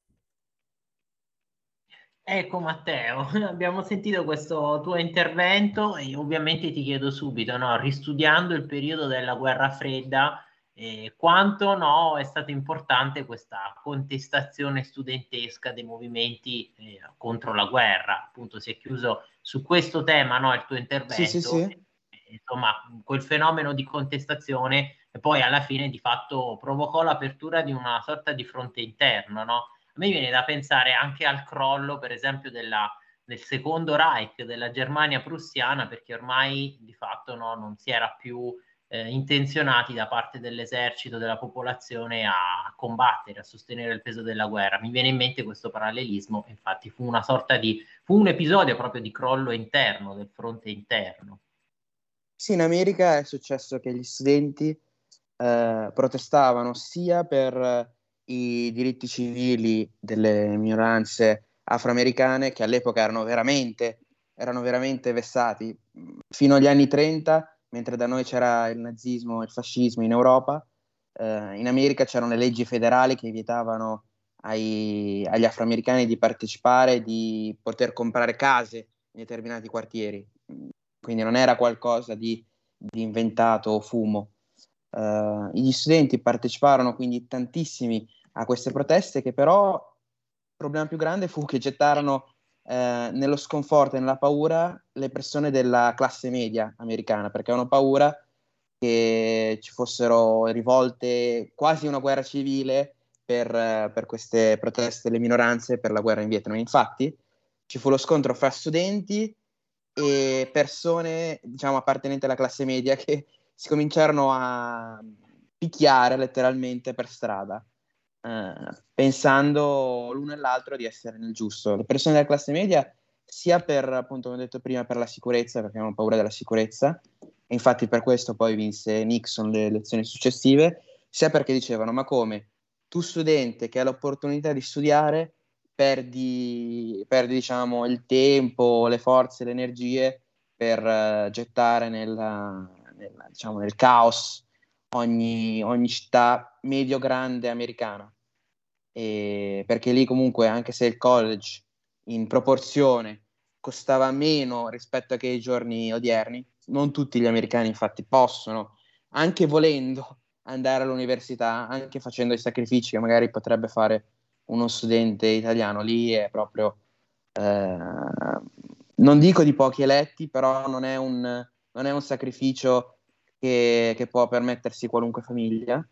Ecco Matteo, abbiamo sentito questo tuo intervento e ovviamente ti chiedo subito, no, ristudiando il periodo della guerra fredda, eh, quanto no, è stata importante questa contestazione studentesca dei movimenti eh, contro la guerra. Appunto, si è chiuso su questo tema no, il tuo intervento. Sì, sì, sì. Insomma, quel fenomeno di contestazione e poi alla fine di fatto provocò l'apertura di una sorta di fronte interno. No? Me viene da pensare anche al crollo, per esempio, della, del secondo Reich della Germania prussiana, perché ormai di fatto no, non si era più eh, intenzionati da parte dell'esercito, della popolazione a combattere, a sostenere il peso della guerra. Mi viene in mente questo parallelismo, infatti fu una sorta di, fu un episodio proprio di crollo interno, del fronte interno. Sì, in America è successo che gli studenti eh, protestavano sia per i diritti civili delle minoranze afroamericane che all'epoca erano veramente, erano veramente vessati. Fino agli anni 30, mentre da noi c'era il nazismo e il fascismo in Europa, eh, in America c'erano le leggi federali che vietavano ai, agli afroamericani di partecipare, di poter comprare case in determinati quartieri. Quindi non era qualcosa di, di inventato o fumo. Uh, gli studenti parteciparono quindi tantissimi a queste proteste che però il problema più grande fu che gettarono eh, nello sconforto e nella paura le persone della classe media americana perché avevano paura che ci fossero rivolte, quasi una guerra civile per, per queste proteste delle minoranze per la guerra in Vietnam. Infatti ci fu lo scontro fra studenti e persone, diciamo, appartenenti alla classe media che si cominciarono a picchiare letteralmente per strada, eh, pensando l'uno e l'altro di essere nel giusto. Le persone della classe media, sia per, appunto, come ho detto prima, per la sicurezza, perché avevano paura della sicurezza, e infatti per questo poi vinse Nixon le elezioni successive, sia perché dicevano, ma come? Tu studente che hai l'opportunità di studiare, perdi, perdi diciamo, il tempo, le forze, le energie per uh, gettare nella, nella, diciamo, nel caos ogni, ogni città medio-grande americana. E perché lì comunque, anche se il college in proporzione costava meno rispetto ai giorni odierni, non tutti gli americani infatti possono, anche volendo, andare all'università, anche facendo i sacrifici che magari potrebbe fare uno studente italiano. Lì è proprio, eh, non dico di pochi eletti, però non è un, non è un sacrificio che, che, può permettersi qualunque famiglia,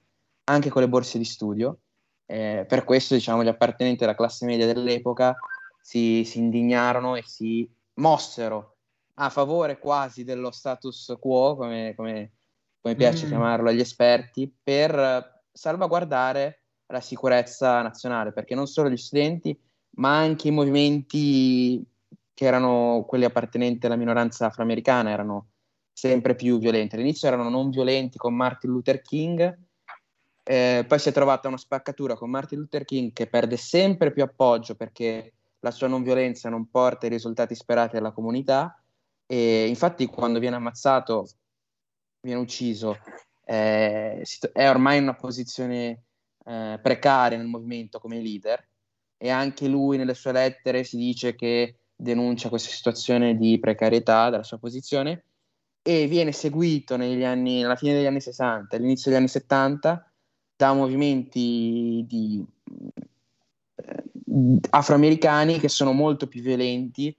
anche con le borse di studio. Eh, per questo, diciamo, gli appartenenti alla classe media dell'epoca si, si indignarono e si mossero a favore quasi dello status quo, come, come, come piace mm. chiamarlo agli esperti, per salvaguardare la sicurezza nazionale, perché non solo gli studenti, ma anche i movimenti che erano quelli appartenenti alla minoranza afroamericana erano sempre più violenti. All'inizio erano non violenti con Martin Luther King, eh, poi si è trovata una spaccatura con Martin Luther King che perde sempre più appoggio perché la sua non violenza non porta i risultati sperati alla comunità e infatti quando viene ammazzato, viene ucciso, eh, è ormai in una posizione eh, precaria nel movimento come leader e anche lui nelle sue lettere si dice che denuncia questa situazione di precarietà della sua posizione e viene seguito anni, alla fine degli anni 60, all'inizio degli anni 70 da movimenti di, eh, afroamericani che sono molto più violenti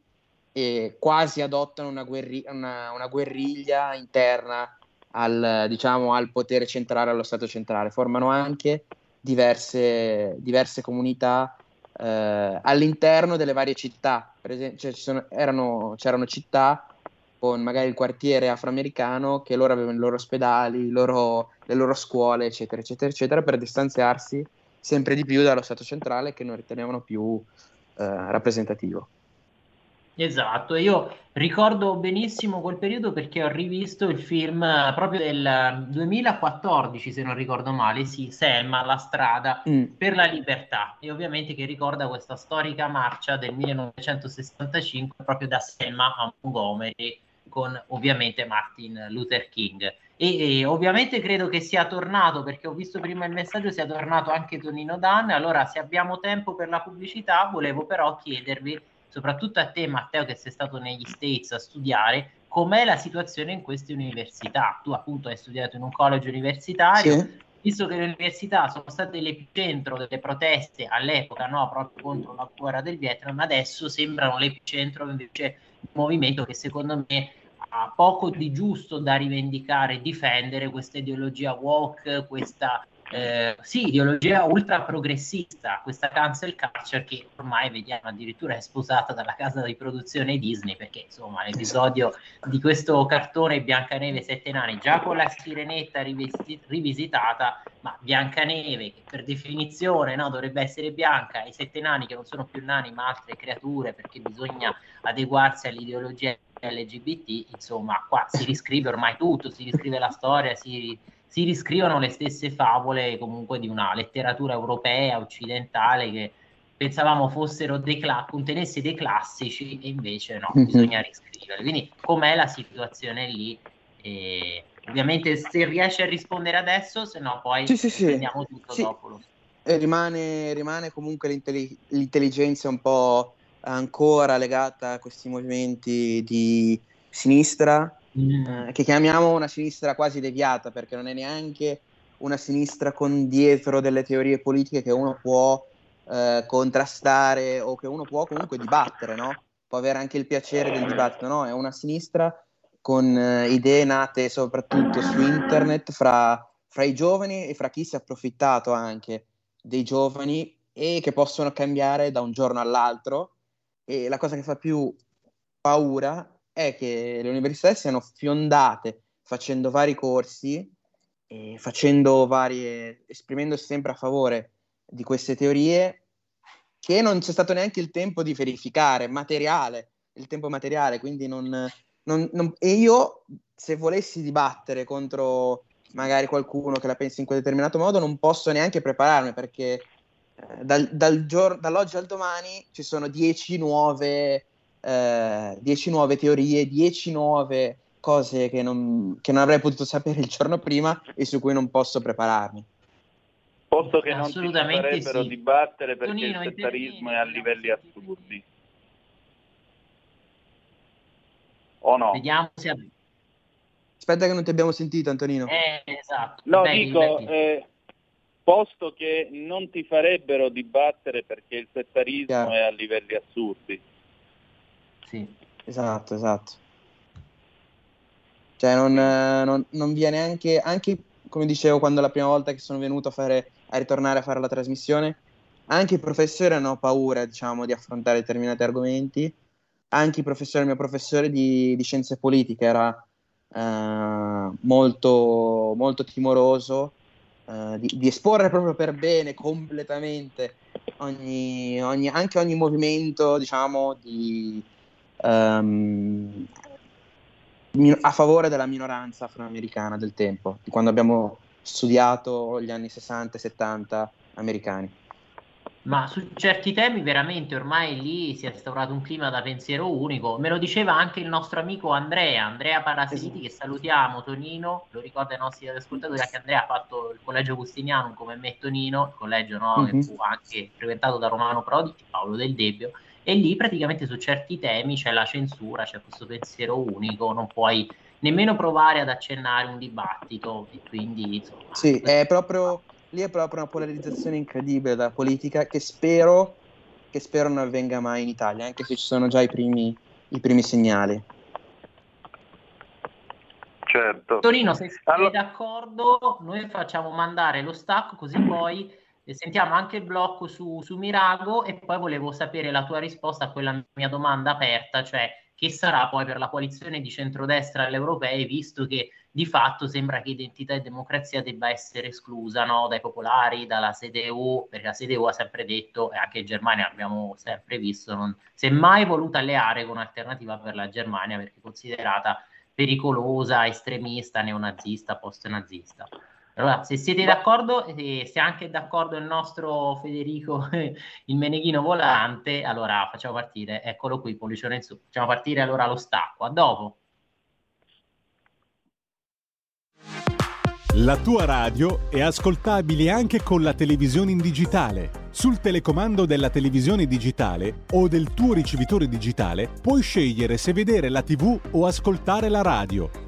e quasi adottano una, guerri- una, una guerriglia interna al, diciamo, al potere centrale, allo Stato centrale. Formano anche diverse, diverse comunità eh, all'interno delle varie città. Per esempio, cioè, sono, erano, c'erano città con magari il quartiere afroamericano che loro avevano i loro ospedali, loro, le loro scuole, eccetera, eccetera, eccetera, per distanziarsi sempre di più dallo Stato centrale che non ritenevano più eh, rappresentativo. Esatto, io ricordo benissimo quel periodo perché ho rivisto il film eh, proprio del 2014, se non ricordo male, sì, Selma, La strada mm. per la libertà, e ovviamente che ricorda questa storica marcia del 1965 proprio da Selma a Montgomery con ovviamente Martin Luther King. E, e, ovviamente credo che sia tornato perché ho visto prima il messaggio sia tornato anche Tonino Dan allora se abbiamo tempo per la pubblicità volevo però chiedervi soprattutto a te Matteo che sei stato negli States a studiare, com'è la situazione in queste università? Tu appunto hai studiato in un college universitario, sì. visto che le università sono state l'epicentro delle proteste all'epoca, no? proprio contro la guerra del Vietnam, adesso sembrano l'epicentro invece movimento che secondo me ha poco di giusto da rivendicare e difendere questa ideologia woke, questa eh, sì, ideologia ultra progressista, questa cancel culture che ormai vediamo addirittura è sposata dalla casa di produzione Disney, perché insomma l'episodio di questo cartone Biancaneve Sette Nani, già con la sirenetta rivesti- rivisitata, ma Biancaneve che per definizione no, dovrebbe essere bianca, i sette nani che non sono più nani ma altre creature perché bisogna adeguarsi all'ideologia LGBT, insomma qua si riscrive ormai tutto, si riscrive la storia, si si riscrivono le stesse favole comunque di una letteratura europea, occidentale, che pensavamo fossero dei cla- contenesse dei classici e invece no, Mhm. bisogna riscriverli. Quindi com'è la situazione lì? E ovviamente se riesci a rispondere adesso, se no poi Sì, sì, sì. prendiamo tutto Sì. dopo. E rimane, rimane comunque l'intelli- l'intelligenza un po' ancora legata a questi movimenti di sinistra, Mm. eh, che chiamiamo una sinistra quasi deviata, perché non è neanche una sinistra con dietro delle teorie politiche che uno può eh, contrastare o che uno può comunque dibattere, no? Può avere anche il piacere del dibattito, no? È una sinistra con eh, idee nate soprattutto su internet fra, fra i giovani e fra chi si è approfittato anche dei giovani e che possono cambiare da un giorno all'altro. E la cosa che fa più paura è che le università siano fiondate facendo vari corsi facendo varie, esprimendosi sempre a favore di queste teorie che non c'è stato neanche il tempo di verificare, materiale, il tempo materiale, quindi non, non- non- e io se volessi dibattere contro magari qualcuno che la pensi in quel determinato modo non posso neanche prepararmi perché eh, dal, dal gior- dall'oggi al domani ci sono 10 nuove, eh, 10 nuove teorie, 10 nuove cose che non, che non avrei potuto sapere il giorno prima e su cui non posso prepararmi. Posto che non ti Assolutamente farebbero sì. dibattere perché Tonino, il settarismo è a livelli assurdi. O no? Vediamo se... Aspetta che non ti abbiamo sentito Antonino. Eh, esatto. No, Dai, dico, ripeti. eh, posto che non ti farebbero dibattere perché il settarismo Chiaro. è a livelli assurdi. Sì. Esatto, esatto. Cioè non, eh, non, non viene anche, anche come dicevo quando la prima volta che sono venuto a fare, a ritornare a fare la trasmissione, anche i professori hanno paura, diciamo, di affrontare determinati argomenti. Anche il professore, il mio professore di, di scienze politiche era eh, molto, molto timoroso eh, di, di esporre proprio per bene completamente ogni, ogni- anche ogni movimento, diciamo, di, mi- a favore della minoranza afroamericana del tempo, di quando abbiamo studiato gli anni 60 e 70 americani. Ma su certi temi veramente ormai lì si è instaurato un clima da pensiero unico. Me lo diceva anche il nostro amico Andrea, Andrea Parasiliti, che salutiamo, Tonino, lo ricorda ai nostri ascoltatori, anche Andrea ha fatto il collegio Agustiniano come me Tonino, il collegio no, che Mhm. fu anche frequentato da Romano Prodi e Paolo Del Debbio, e lì praticamente su certi temi c'è la censura, c'è questo pensiero unico, non puoi nemmeno provare ad accennare un dibattito e quindi insomma, Sì, è proprio, lì è proprio una polarizzazione incredibile della politica che spero, che spero non avvenga mai in Italia, anche se ci sono già i primi, i primi segnali. Certo. Tonino, se sei Allora- d'accordo, noi facciamo mandare lo stacco così poi sentiamo anche il blocco su, su Mirago e poi volevo sapere la tua risposta a quella mia domanda aperta, cioè che sarà poi per la coalizione di centrodestra alle europee, visto che di fatto sembra che identità e democrazia debba essere esclusa no, dai popolari, dalla CDU, perché la CDU ha sempre detto, e anche in Germania abbiamo sempre visto, non si è mai voluta alleare con Alternativa per la Germania perché è considerata pericolosa, estremista, neonazista, post-nazista. Allora, se siete d'accordo, e se anche è d'accordo il nostro Federico, il meneghino volante, allora facciamo partire, eccolo qui, pollicione in su, facciamo partire allora lo stacco, a dopo. La tua radio è ascoltabile anche con la televisione in digitale. Sul telecomando della televisione digitale o del tuo ricevitore digitale puoi scegliere se vedere la TV o ascoltare la radio.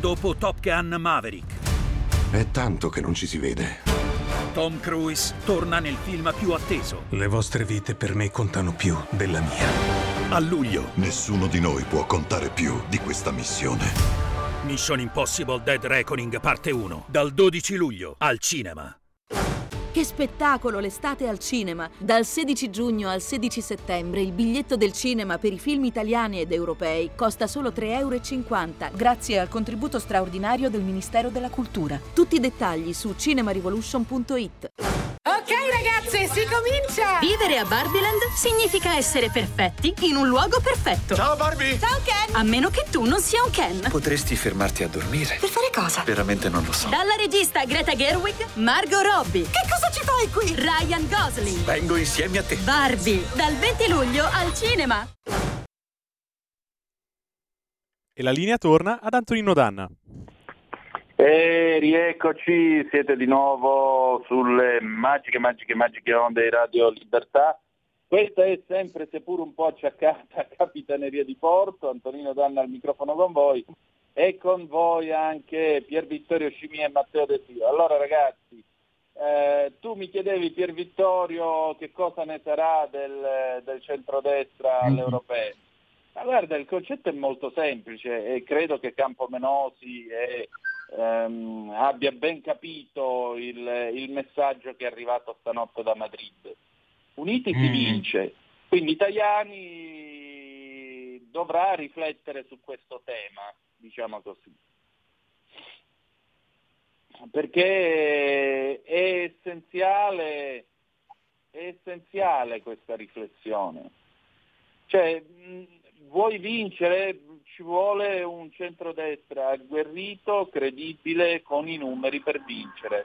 Dopo Top Gun Maverick, È tanto che non ci si vede. Tom Cruise torna nel film più atteso. Le vostre vite per me contano più della mia. A luglio, Nessuno di noi può contare più di questa missione. Mission Impossible Dead Reckoning parte 1, dal 12 luglio al cinema. Che spettacolo l'estate al cinema! Dal 16 giugno al 16 settembre il biglietto del cinema per i film italiani ed europei costa solo 3,50 euro grazie al contributo straordinario del Ministero della Cultura. Tutti i dettagli su cinemarivolution.it. Ok ragazze, si comincia! Vivere a Barbieland significa essere perfetti in un luogo perfetto. Ciao Barbie! Ciao Ken! A meno che tu non sia un Ken. Potresti fermarti a dormire? Per fare cosa? Veramente non lo so. Dalla regista Greta Gerwig, Margot Robbie. Che cosa ci fai qui? Ryan Gosling. Vengo insieme a te. Barbie, dal 20 luglio al cinema. E la linea torna ad Antonino Danna. E rieccoci, siete di nuovo sulle magiche, magiche, magiche onde di Radio Libertà. Questa è sempre, seppur un po' acciaccata, Capitaneria di Porto. Antonino Danna al microfono con voi e con voi anche Pier Vittorio Scimia e Matteo De Sio. Allora ragazzi, eh, tu mi chiedevi Pier Vittorio che cosa ne sarà del, del centrodestra alle europee. Ma guarda, il concetto è molto semplice e credo che Campomenosi e ehm, abbia ben capito il, il messaggio che è arrivato stanotte da Madrid. Uniti si Mm. vince, quindi Tajani dovrà riflettere su questo tema, diciamo così. Perché è essenziale, è essenziale questa riflessione. Cioè, vuoi vincere? Ci vuole un centrodestra agguerrito, credibile, con i numeri per vincere.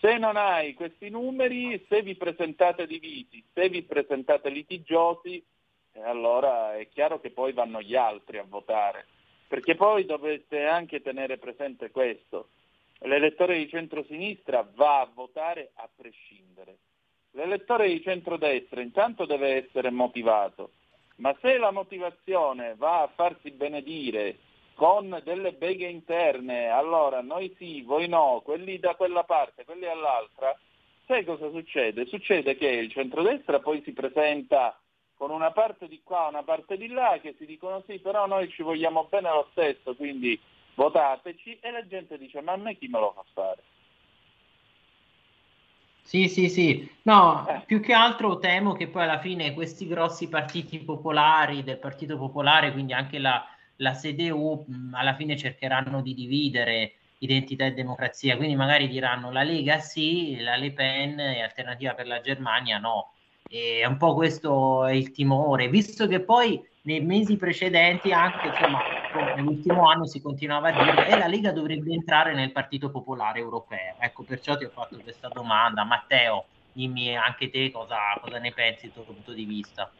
Se non hai questi numeri, se vi presentate divisi, se vi presentate litigiosi, eh, allora è chiaro che poi vanno gli altri a votare. Perché poi dovete anche tenere presente questo. L'elettore di centrosinistra va a votare a prescindere. L'elettore di centrodestra intanto deve essere motivato, ma se la motivazione va a farsi benedire con delle beghe interne, allora noi sì, voi no, quelli da quella parte, quelli dall'altra, sai cosa succede? Succede che il centrodestra poi si presenta con una parte di qua, una parte di là, che si dicono sì, però noi ci vogliamo bene lo stesso, quindi votateci, e la gente dice ma a me chi me lo fa fare? Sì, sì, sì. No, più che altro temo che poi alla fine questi grossi partiti popolari del Partito Popolare, quindi anche la, la CDU, mh, alla fine cercheranno di dividere identità e democrazia, quindi magari diranno la Lega sì, la Le Pen e Alternativa per la Germania no. E un po' questo è il timore, visto che poi nei mesi precedenti, anche insomma, nell'ultimo anno si continuava a dire che la Lega dovrebbe entrare nel Partito Popolare Europeo. Ecco, perciò ti ho fatto questa domanda. Matteo, dimmi anche te cosa, cosa ne pensi dal tuo punto di vista.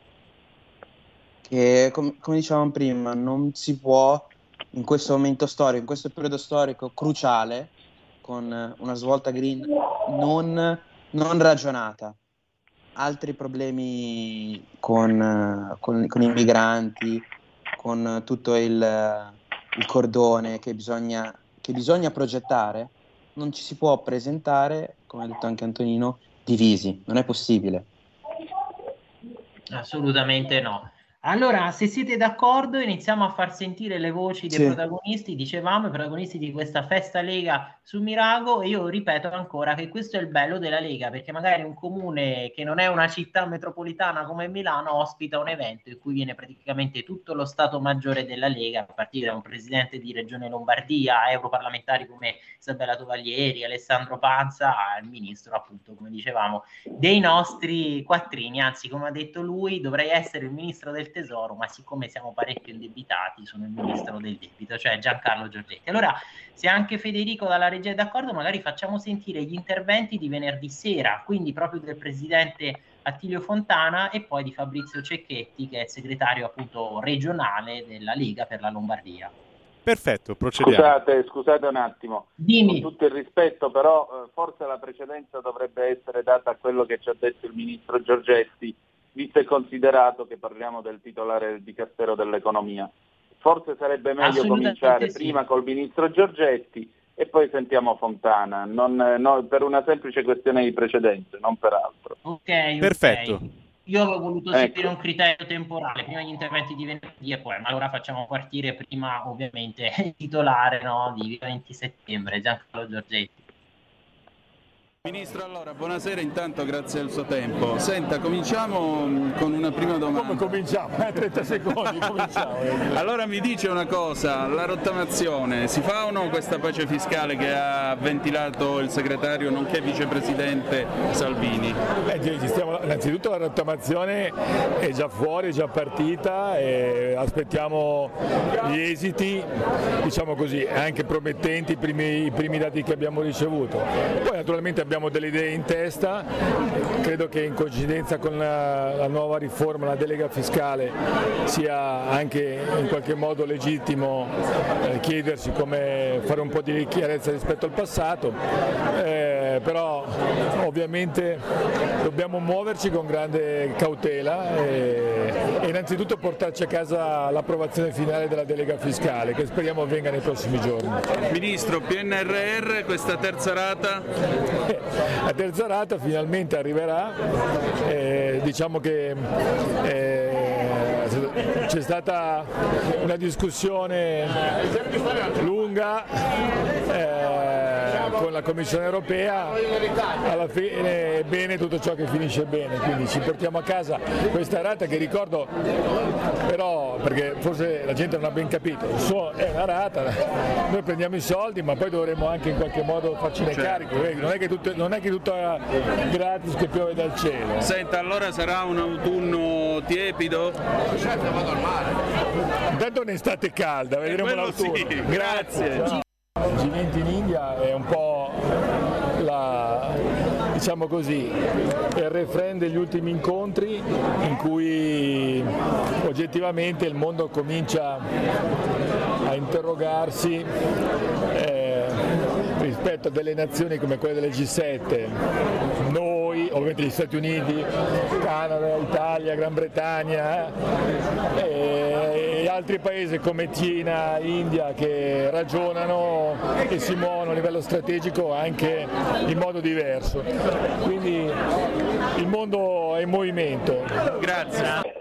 che com- come dicevamo prima non si può in questo momento storico, in questo periodo storico cruciale, con eh, una svolta green non, non ragionata, altri problemi con, con- con i migranti, con tutto il, il cordone che bisogna, che bisogna progettare, non ci si può presentare, come ha detto anche Antonino, divisi, non è possibile. Assolutamente no. Allora, se siete d'accordo, iniziamo a far sentire le voci dei Sì. protagonisti. Dicevamo, i protagonisti di questa festa Lega su Mirago. E io ripeto ancora che questo è il bello della Lega, perché magari un comune che non è una città metropolitana come Milano ospita un evento in cui viene praticamente tutto lo Stato Maggiore della Lega, a partire da un presidente di Regione Lombardia, europarlamentari come Isabella Tovaglieri, Alessandro Panza, al ministro, appunto, come dicevamo, dei nostri quattrini. Anzi, come ha detto lui, dovrei essere il ministro del tesoro, ma siccome siamo parecchio indebitati, sono il ministro del debito, cioè Giancarlo Giorgetti. Allora, se anche Federico dalla è d'accordo, magari facciamo sentire gli interventi di venerdì sera, quindi proprio del presidente Attilio Fontana e poi di Fabrizio Cecchetti, che è segretario appunto regionale della Lega per la Lombardia. Perfetto, procediamo. Scusate, scusate un attimo. Dimmi. Con tutto il rispetto, però eh, forse la precedenza dovrebbe essere data a quello che ci ha detto il ministro Giorgetti, visto e considerato che parliamo del titolare del Dicastero dell'Economia. Forse sarebbe meglio cominciare sì. prima col ministro Giorgetti e poi sentiamo Fontana, non, no, per una semplice questione di precedenze, non per altro. Ok, Perfetto. Io avevo voluto Ecco. seguire un criterio temporale, prima gli interventi di venerdì e poi, ma allora facciamo partire prima ovviamente il titolare no, di 20 settembre, Giancarlo Giorgetti. Ministro, allora, buonasera intanto, grazie al suo tempo. Senta, cominciamo mm, con una prima domanda. Come cominciamo? 30 secondi, cominciamo. allora mi dice una cosa, la rottamazione, si fa o no questa pace fiscale che ha ventilato il segretario nonché vicepresidente Salvini? Eh, ci- ci stiamo- innanzitutto la rottamazione è già fuori, è già partita e aspettiamo gli esiti, diciamo così, anche promettenti i primi, i primi dati che abbiamo ricevuto. Poi naturalmente abbiamo delle idee in testa, credo che in coincidenza con la, la nuova riforma, la delega fiscale, sia anche in qualche modo legittimo eh, chiedersi come fare un po' di chiarezza rispetto al passato, eh, però ovviamente dobbiamo muoverci con grande cautela e, e innanzitutto portarci a casa l'approvazione finale della delega fiscale che speriamo avvenga nei prossimi giorni. Ministro, PNRR, questa terza rata? La terza rata finalmente arriverà, eh, diciamo che eh, c'è stata una discussione lunga eh, con la Commissione europea, alla fine è bene tutto ciò che finisce bene, quindi ci portiamo a casa questa rata che ricordo però, perché forse la gente non ha ben capito, è una rata, noi prendiamo i soldi ma poi dovremo anche in qualche modo farcene Certo. carico, non è che tutto, non è che tutto è gratis che piove dal cielo. Senta, allora sarà un autunno tiepido? Intanto un'estate calda, vedremo quello l'autunno. sì, grazie. Il G20 in India è un po' la, diciamo così, il refrain degli ultimi incontri in cui oggettivamente il mondo comincia a interrogarsi eh, rispetto a delle nazioni come quelle del G7, noi, ovviamente gli Stati Uniti, Canada, Italia, Gran Bretagna eh, e altri paesi come Cina, India che ragionano e si muovono a livello strategico anche in modo diverso. Quindi il mondo è in movimento. Grazie.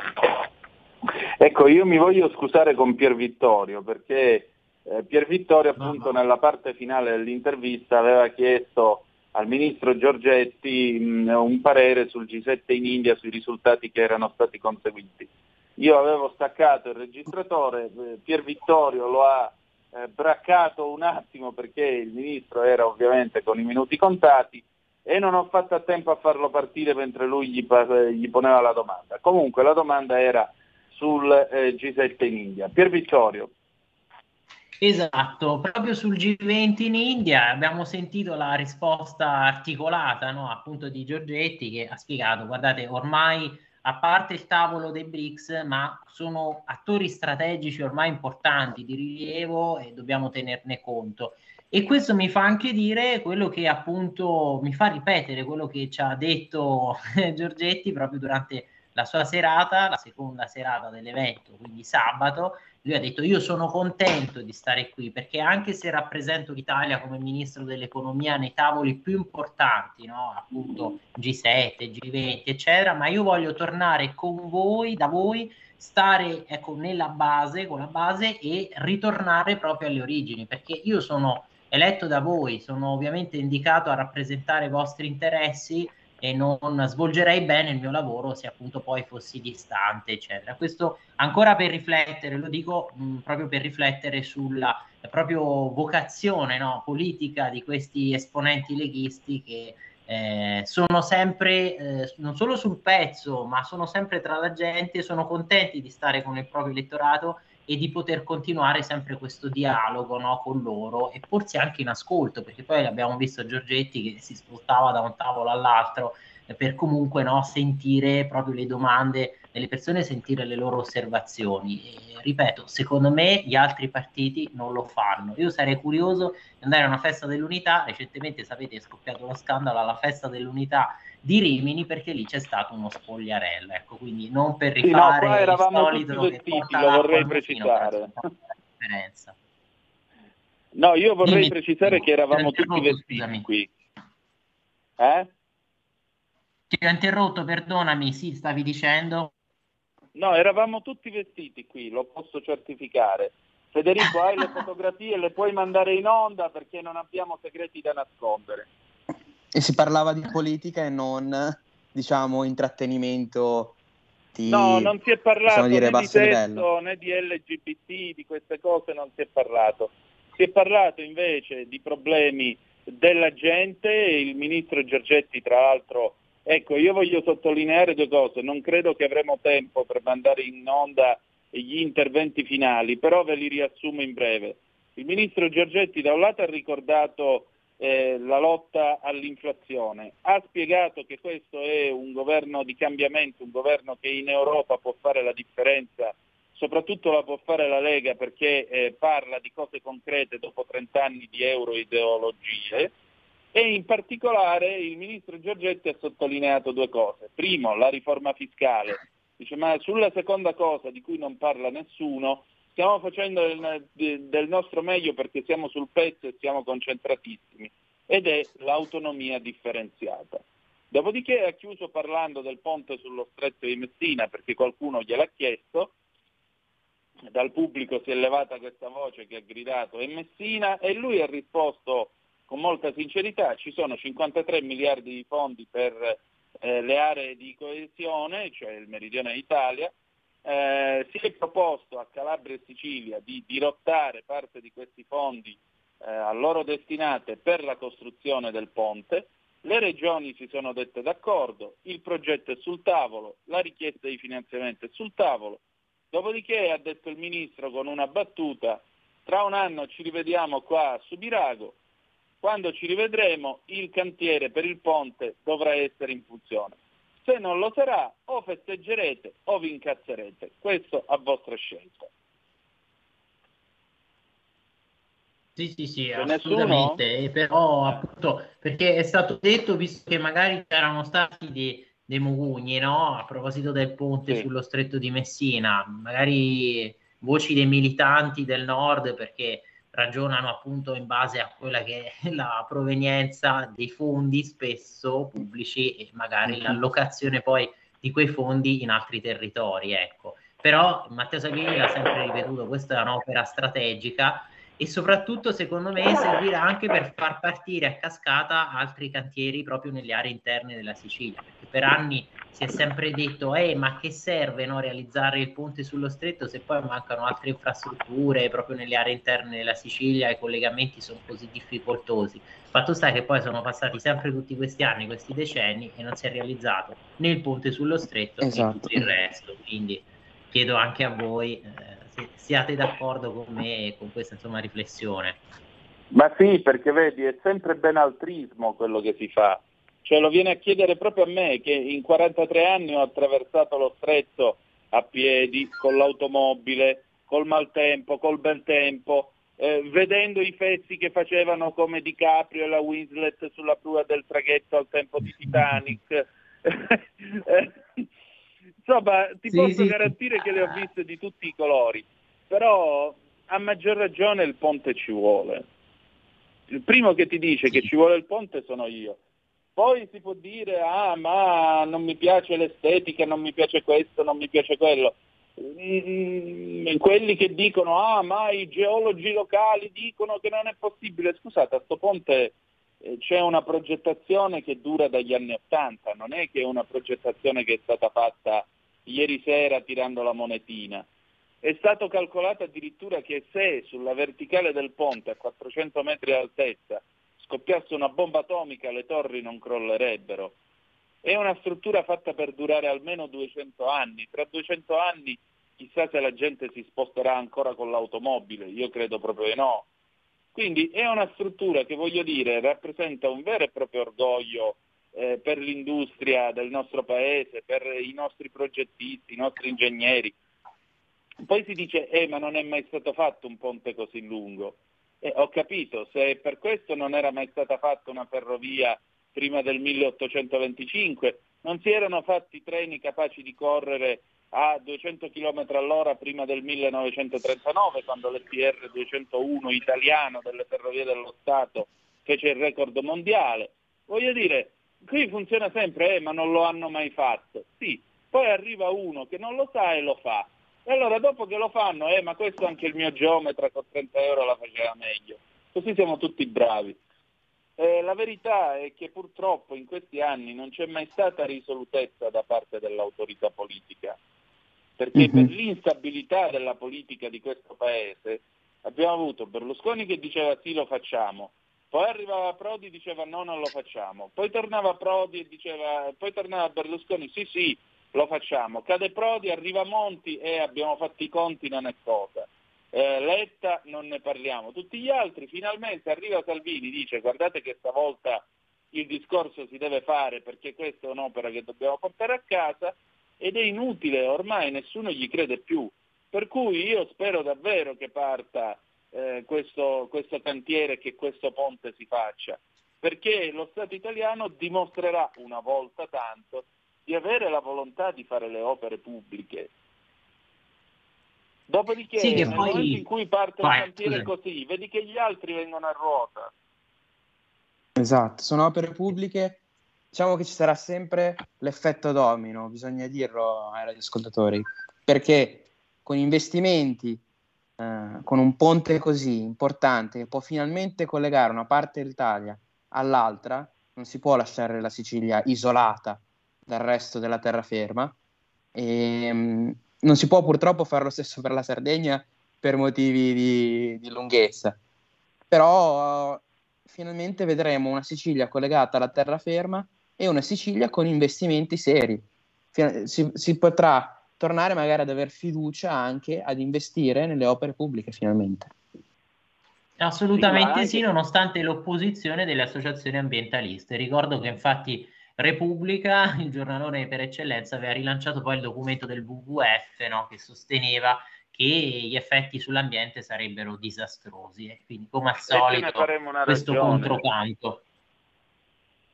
Ecco, io mi voglio scusare con Pier Vittorio perché eh, Pier Vittorio appunto nella parte finale dell'intervista aveva chiesto al ministro Giorgetti mh, un parere sul G7 in India sui risultati che erano stati conseguiti. Io avevo staccato il registratore, eh, Pier Vittorio lo ha eh, braccato un attimo perché il ministro era ovviamente con i minuti contati e non ho fatto a tempo a farlo partire mentre lui gli, gli poneva la domanda. Comunque la domanda era sul eh, G7 in India. Pier Vittorio, Esatto, proprio sul G20 in India abbiamo sentito la risposta articolata, no, appunto di Giorgetti che ha spiegato, guardate, ormai a parte il tavolo dei BRICS, ma sono attori strategici ormai importanti di rilievo e dobbiamo tenerne conto. E questo mi fa anche dire quello che appunto mi fa ripetere quello che ci ha detto Giorgetti proprio durante la sua serata, la seconda serata dell'evento, quindi sabato, lui ha detto io sono contento di stare qui perché anche se rappresento l'Italia come ministro dell'economia nei tavoli più importanti, no? appunto G7, G20, eccetera, ma io voglio tornare con voi, da voi, stare ecco, nella base, con la base e ritornare proprio alle origini, perché io sono eletto da voi, sono ovviamente indicato a rappresentare i vostri interessi e non svolgerei bene il mio lavoro se appunto poi fossi distante, eccetera. Questo ancora per riflettere, lo dico mh, proprio per riflettere sulla proprio vocazione no, politica di questi esponenti leghisti che eh, sono sempre eh, non solo sul pezzo, ma sono sempre tra la gente, sono contenti di stare con il proprio elettorato e di poter continuare sempre questo dialogo no, con loro e porsi anche in ascolto, perché poi abbiamo visto Giorgetti che si spostava da un tavolo all'altro eh, per comunque no, sentire proprio le domande delle persone, sentire le loro osservazioni. E, ripeto, secondo me gli altri partiti non lo fanno. Io sarei curioso di andare a una festa dell'unità, recentemente sapete è scoppiato lo scandalo alla festa dell'unità di Rimini perché lì c'è stato uno spogliarello, ecco, quindi non per Sì, no, rifare qua eravamo il solito che porta lo vorrei precisare. no, io vorrei Dimmi, precisare che eravamo tutti vestiti qui. Eh? Ti ho interrotto, perdonami, sì, stavi dicendo. No, eravamo tutti vestiti qui, lo posso certificare. Federico, hai le fotografie, le puoi mandare in onda perché non abbiamo segreti da nascondere. E si parlava di politica e non, diciamo, intrattenimento di, No, non si è parlato possiamo dire, né di basso livello. sesso né di LGBT, di queste cose non si è parlato. Si è parlato invece di problemi della gente, il ministro Giorgetti tra l'altro, ecco io voglio sottolineare due cose, non credo che avremo tempo per mandare in onda gli interventi finali, però ve li riassumo in breve. Il ministro Giorgetti da un lato ha ricordato eh, la lotta all'inflazione, ha spiegato che questo è un governo di cambiamento, un governo che in Europa può fare la differenza, soprattutto la può fare la Lega perché eh, parla di cose concrete dopo 30 anni di euroideologie e in particolare il ministro Giorgetti ha sottolineato due cose. Primo, la riforma fiscale. Dice, ma sulla seconda cosa di cui non parla nessuno, stiamo facendo del, del nostro meglio perché siamo sul pezzo e siamo concentratissimi, ed è l'autonomia differenziata. Dopodiché ha chiuso parlando del ponte sullo stretto di Messina perché qualcuno gliel'ha chiesto, dal pubblico si è levata questa voce che ha gridato è Messina e lui ha risposto con molta sincerità ci sono 53 miliardi di fondi per eh, le aree di coesione, cioè il meridione d'Italia, eh, si è proposto a Calabria e Sicilia di dirottare parte di questi fondi eh, a loro destinate per la costruzione del ponte, le regioni si sono dette d'accordo, il progetto è sul tavolo, la richiesta di finanziamento è sul tavolo, dopodiché ha detto il Ministro con una battuta, tra un anno ci rivediamo qua a Subirago, quando ci rivedremo il cantiere per il ponte dovrà essere in funzione. Se non lo sarà o festeggerete o vi incazzerete, questo a vostra scelta. Sì, sì, sì, C'è assolutamente. E Però appunto perché è stato detto, visto che magari c'erano stati dei, dei mugugni, no? A proposito del ponte Sì. sullo stretto di Messina, magari voci dei militanti del nord perché ragionano appunto in base a quella che è la provenienza dei fondi spesso pubblici e magari Mhm. l'allocazione poi di quei fondi in altri territori, ecco. Però Matteo Salvini l'ha sempre ripetuto, questa è un'opera strategica e soprattutto secondo me servirà anche per far partire a cascata altri cantieri proprio nelle aree interne della Sicilia, perché per anni si è sempre detto eh, ma che serve no, realizzare il ponte sullo stretto se poi mancano altre infrastrutture proprio nelle aree interne della Sicilia, i collegamenti sono così difficoltosi. Fatto sta che poi sono passati sempre tutti questi anni, questi decenni e non si è realizzato né il ponte sullo stretto né Esatto. tutto il resto, quindi chiedo anche a voi eh, se siate d'accordo con me e con questa insomma riflessione. Ma sì, perché vedi, è sempre benaltrismo quello che si fa. Cioè lo viene a chiedere proprio a me che in 43 anni ho attraversato lo stretto a piedi, con l'automobile, col maltempo, col bel tempo, eh, vedendo i fessi che facevano come DiCaprio e la Winslet sulla prua del traghetto al tempo di Titanic. Insomma, ti Sì, posso sì, sì. garantire che le ho viste di tutti i colori, però a maggior ragione il ponte ci vuole. Il primo che ti dice che ci vuole il ponte sono io. Poi si può dire, ah, ma non mi piace l'estetica, non mi piace questo, non mi piace quello. Mm, quelli che dicono, ah, ma i geologi locali dicono che non è possibile. Scusate, a sto ponte eh, c'è una progettazione che dura dagli anni Ottanta, non è che è una progettazione che è stata fatta ieri sera tirando la monetina. È stato calcolato addirittura che se sulla verticale del ponte a 400 metri di altezza scoppiasse una bomba atomica le torri non crollerebbero. È una struttura fatta per durare almeno 200 anni. Tra 200 anni chissà se la gente si sposterà ancora con l'automobile, io credo proprio di no. Quindi è una struttura che voglio dire rappresenta un vero e proprio orgoglio eh, per l'industria del nostro paese, per i nostri progettisti, i nostri ingegneri. Poi si dice, eh, ma non è mai stato fatto un ponte così lungo. Eh, ho capito, se per questo non era mai stata fatta una ferrovia prima del 1825, non si erano fatti treni capaci di correre a 200 km all'ora prima del 1939, quando l'SR 201 italiano delle ferrovie dello Stato fece il record mondiale. Voglio dire, Qui funziona sempre, eh, ma non lo hanno mai fatto. Sì, poi arriva uno che non lo sa e lo fa. E allora dopo che lo fanno, eh, ma questo anche il mio geometra con 30 euro la faceva meglio. Così siamo tutti bravi. Eh, la verità è che purtroppo in questi anni non c'è mai stata risolutezza da parte dell'autorità politica, perché Mhm. per l'instabilità della politica di questo paese abbiamo avuto Berlusconi che diceva sì lo facciamo, poi arrivava Prodi e diceva no non lo facciamo, poi tornava Prodi e diceva, poi tornava Berlusconi sì sì lo facciamo, cade Prodi, arriva Monti e abbiamo fatto i conti non è cosa. Eh, Letta non ne parliamo, tutti gli altri finalmente arriva Salvini, dice guardate che stavolta il discorso si deve fare perché questa è un'opera che dobbiamo portare a casa ed è inutile, ormai nessuno gli crede più. Per cui io spero davvero che parta eh, questo, questo cantiere e che questo ponte si faccia, perché lo Stato italiano dimostrerà una volta tanto di avere la volontà di fare le opere pubbliche. Dopodiché, Sì, che nel poi- momento in cui parte un Vai, cantiere scusami. così, vedi che gli altri vengono a ruota. Esatto, sono opere pubbliche. Diciamo che ci sarà sempre l'effetto domino, bisogna dirlo ai radioascoltatori, perché con investimenti, eh, con un ponte così importante che può finalmente collegare una parte dell'Italia all'altra, non si può lasciare la Sicilia isolata dal resto della terraferma e mm, non si può purtroppo fare lo stesso per la Sardegna per motivi di, di lunghezza. Però finalmente vedremo una Sicilia collegata alla terraferma e una Sicilia con investimenti seri. Si, si potrà tornare magari ad aver fiducia anche ad investire nelle opere pubbliche finalmente. Assolutamente Sì, nonostante l'opposizione delle associazioni ambientaliste. Ricordo che infatti Repubblica, il giornalone per eccellenza, aveva rilanciato poi il documento del WWF no, che sosteneva che gli effetti sull'ambiente sarebbero disastrosi e quindi come al solito questo ragione. controcanto.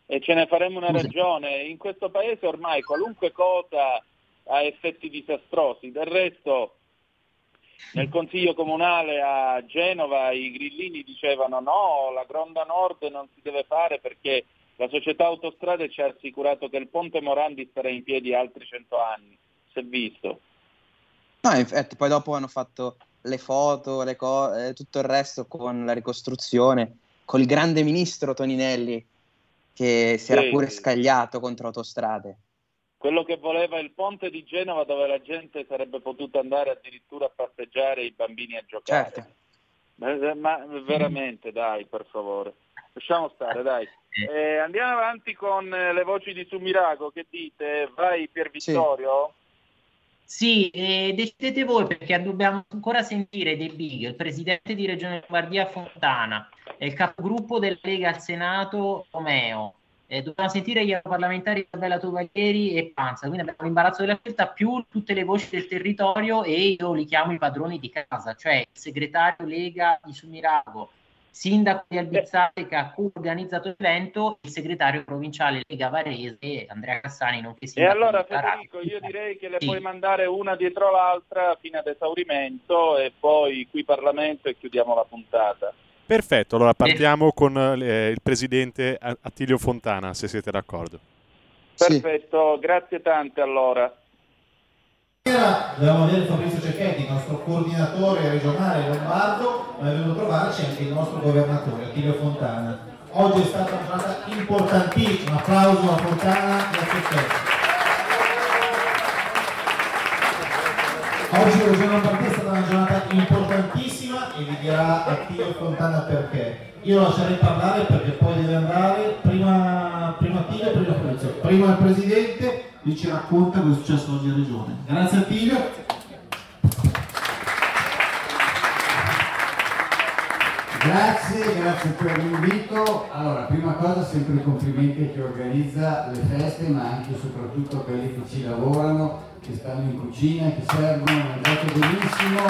E ce ne faremo una Scusa. ragione. In questo paese ormai qualunque cosa ha effetti disastrosi. Del resto, nel consiglio comunale a Genova i grillini dicevano no, la Gronda Nord non si deve fare perché la società autostrade ci ha assicurato che il ponte Morandi starà in piedi altri cento anni. Si è visto. No, infatti, poi dopo hanno fatto le foto, le co- eh, tutto il resto con la ricostruzione, col grande ministro Toninelli che si era Sì, pure scagliato contro autostrade. Quello che voleva il ponte di Genova dove la gente sarebbe potuta andare addirittura a passeggiare e i bambini a giocare. Certo. Ma, ma veramente, dai, per favore. Lasciamo stare, dai. Eh, andiamo avanti con eh, le voci di Sumirago. Che dite? Vai Pier Vittorio? Sì, eh, decidete voi perché dobbiamo ancora sentire De Big, il presidente di Regione Lombardia Fontana, e il capogruppo della Lega al Senato Romeo. Eh, dobbiamo sentire gli parlamentari Bella Tovaglieri e Panza, quindi abbiamo l'imbarazzo della scelta più tutte le voci del territorio e io li chiamo i padroni di casa, cioè il segretario Lega di Sumirago, sindaco di ha organizzato l'evento, il segretario provinciale Lega Varese Andrea Cassani, nonché E sindaco allora di Caracas. Federico, io direi che le Sì. puoi mandare una dietro l'altra fino ad esaurimento e poi qui Parlamento e chiudiamo la puntata. Perfetto, allora partiamo con eh, il presidente Attilio Fontana, se siete d'accordo. Perfetto, grazie tante allora. Dovevamo avere Fabrizio Cecchetti, il nostro coordinatore regionale lombardo, ma è venuto a trovarci anche il nostro governatore Attilio Fontana. Oggi è stata una giornata importantissima, applauso a Fontana e a Cecchetti. Oggi la Regione è stata una giornata importantissima e vi dirà Attilio Fontana perché. Io lascerei parlare perché poi deve andare prima, prima Attilio e prima Fabrizio. Prima il Presidente vi ci racconta cosa è successo oggi in Regione. Grazie Attilio. Grazie, grazie per l'invito. Allora, prima cosa sempre i complimenti a chi organizza le feste, ma anche e soprattutto a quelli che ci lavorano, che stanno in cucina, che servono, mangiate benissimo.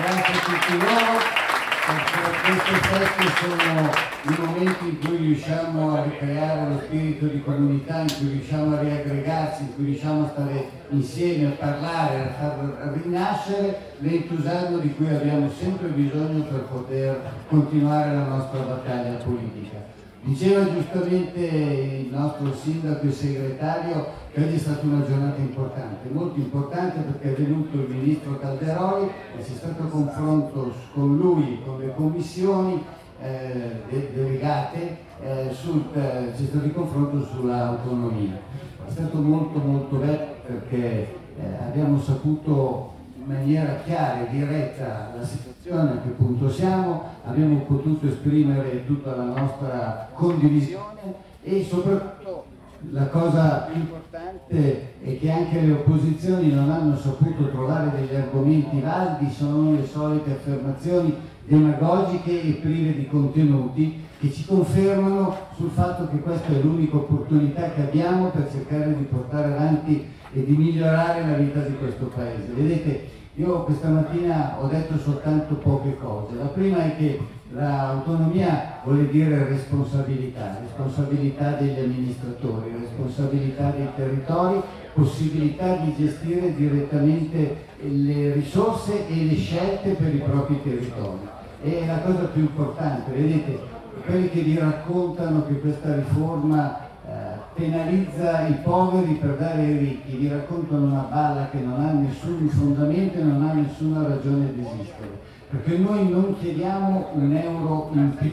Grazie a tutti loro. Perché queste sono i momenti in cui riusciamo a ricreare lo spirito di comunità, in cui riusciamo a riaggregarci, in cui riusciamo a stare insieme, a parlare, a far rinascere l'entusiasmo di cui abbiamo sempre bisogno per poter continuare la nostra battaglia politica. Diceva giustamente il nostro sindaco e segretario oggi è stata una giornata importante, molto importante perché è venuto il ministro Calderoli e c'è stato confronto con lui con le commissioni eh, de- delegate, eh, sul, eh, c'è stato il confronto sull'autonomia. È stato molto molto bello perché eh, abbiamo saputo in maniera chiara e diretta la situazione a che punto siamo, abbiamo potuto esprimere tutta la nostra condivisione e soprattutto la cosa più importante è che anche le opposizioni non hanno saputo trovare degli argomenti validi, sono le solite affermazioni demagogiche e prive di contenuti che ci confermano sul fatto che questa è l'unica opportunità che abbiamo per cercare di portare avanti e di migliorare la vita di questo Paese. Vedete, io questa mattina ho detto soltanto poche cose. La prima è che l'autonomia vuole dire responsabilità, responsabilità degli amministratori, responsabilità dei territori, possibilità di gestire direttamente le risorse e le scelte per i propri territori. E la cosa più importante, vedete, quelli che vi raccontano che questa riforma eh, penalizza i poveri per dare ai ricchi, vi raccontano una balla che non ha nessun fondamento e non ha nessuna ragione di esistere, perché noi non chiediamo un euro in più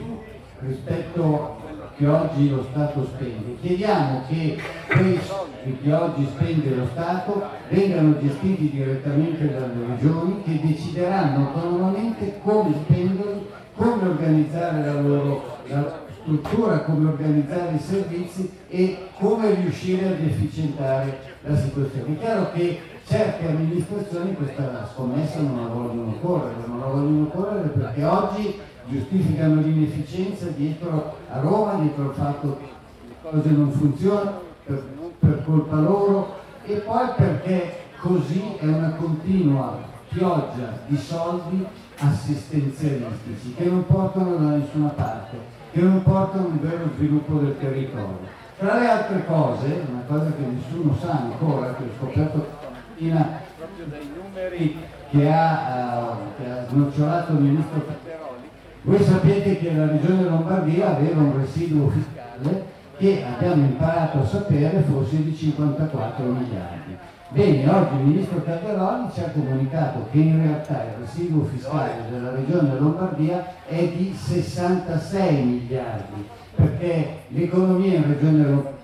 rispetto che oggi lo Stato spende, chiediamo che quei soldi che oggi spende lo Stato vengano gestiti direttamente dalle regioni che decideranno autonomamente come spenderli, come organizzare la loro la struttura, come organizzare i servizi e come riuscire ad efficientare la situazione. È chiaro che certe amministrazioni questa scommessa non la vogliono correre, non la vogliono correre perché oggi giustificano l'inefficienza dietro a Roma, dietro al fatto che le cose non funzionano per, per colpa loro e poi perché così è una continua pioggia di soldi assistenzialistici che non portano da nessuna parte, che non portano un vero sviluppo del territorio. Tra le altre cose, una cosa che nessuno sa ancora, che ho scoperto stamattina proprio dai numeri che ha, eh, che ha snocciolato il ministro Calderoli, voi sapete che la regione Lombardia aveva un residuo fiscale che abbiamo imparato a sapere fosse di 54 miliardi. Bene, oggi il ministro Calderoli ci ha comunicato che in realtà il residuo fiscale della regione Lombardia è di 66 miliardi, perché l'economia in regione Lombardia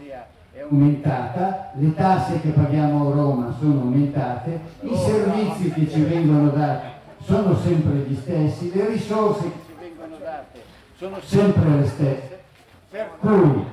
aumentata, le tasse che paghiamo a Roma sono aumentate, i servizi che ci vengono dati sono sempre gli stessi, le risorse che ci vengono date sono sempre le stesse, per cui,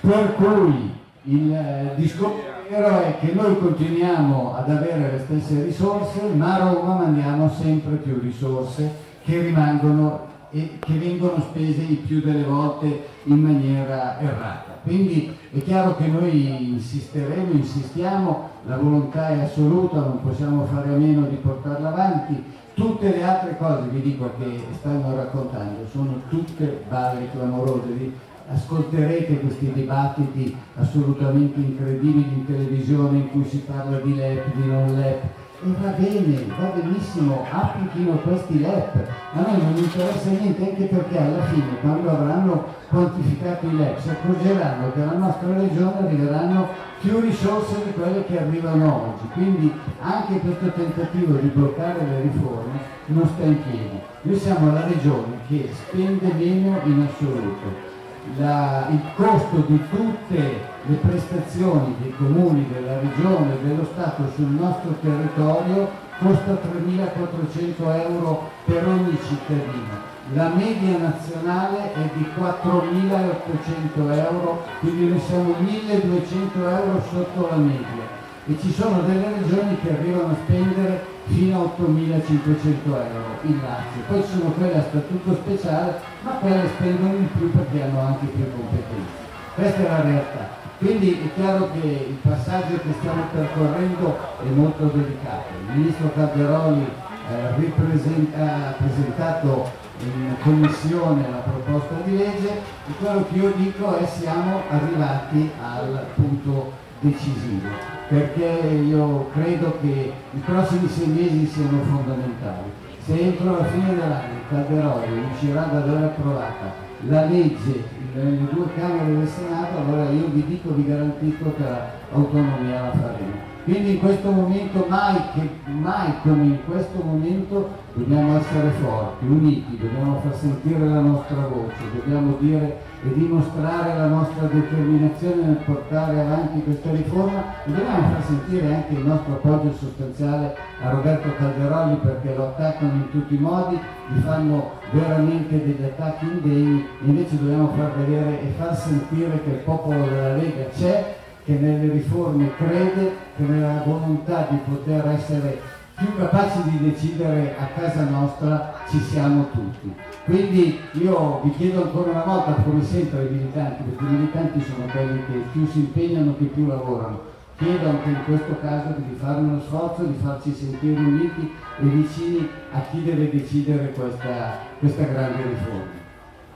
per cui il eh, discorso vero è che noi continuiamo ad avere le stesse risorse, ma a Roma mandiamo sempre più risorse che rimangono e che vengono spese il più delle volte in maniera errata. Quindi è chiaro che noi insisteremo, insistiamo, la volontà è assoluta, non possiamo fare a meno di portarla avanti. Tutte le altre cose, vi dico, che stanno raccontando sono tutte balle clamorose. Ascolterete questi dibattiti assolutamente incredibili in televisione in cui si parla di LEP, di non LEP. E va bene, va benissimo, applichino questi LEP. A noi non interessa niente anche perché alla fine quando avranno quantificato i LEP si accorgeranno che alla nostra regione arriveranno più risorse di quelle che arrivano oggi. Quindi anche questo tentativo di bloccare le riforme non sta in piedi. Noi siamo la regione che spende meno in assoluto la- il costo di tutte le prestazioni dei comuni, della regione dello Stato sul nostro territorio costa 3.400 euro per ogni cittadino. La media nazionale è di 4.800 euro, quindi noi siamo 1.200 euro sotto la media e ci sono delle regioni che arrivano a spendere fino a 8.500 euro in Lazio, poi ci sono quelle a statuto speciale, ma quelle spendono di più perché hanno anche più competenze. Questa è la realtà. Quindi è chiaro che il passaggio che stiamo percorrendo è molto delicato. Il ministro Calderoli eh, ha presentato in commissione la proposta di legge e quello che io dico è siamo arrivati al punto decisivo perché io credo che i prossimi sei mesi siano fondamentali. se entro la fine dell'anno Calderoli riuscirà ad aver approvata la legge nelle due Camere del Senato, allora io vi dico, vi garantisco che l'autonomia la faremo. Quindi in questo momento, mai, che, mai come in questo momento, dobbiamo essere forti, uniti, dobbiamo far sentire la nostra voce, dobbiamo dire e dimostrare la nostra determinazione nel portare avanti questa riforma. E dobbiamo far sentire anche il nostro appoggio sostanziale a Roberto Calderoli perché lo attaccano in tutti i modi, gli fanno veramente degli attacchi indegni, invece dobbiamo far vedere e far sentire che il popolo della Lega c'è che nelle riforme crede, che nella volontà di poter essere più capaci di decidere a casa nostra ci siamo tutti. Quindi io vi chiedo ancora una volta, come sempre ai militanti, perché i militanti sono quelli che più si impegnano, che più lavorano, chiedo anche in questo caso di fare uno sforzo, di farci sentire uniti e vicini a chi deve decidere questa, questa grande riforma.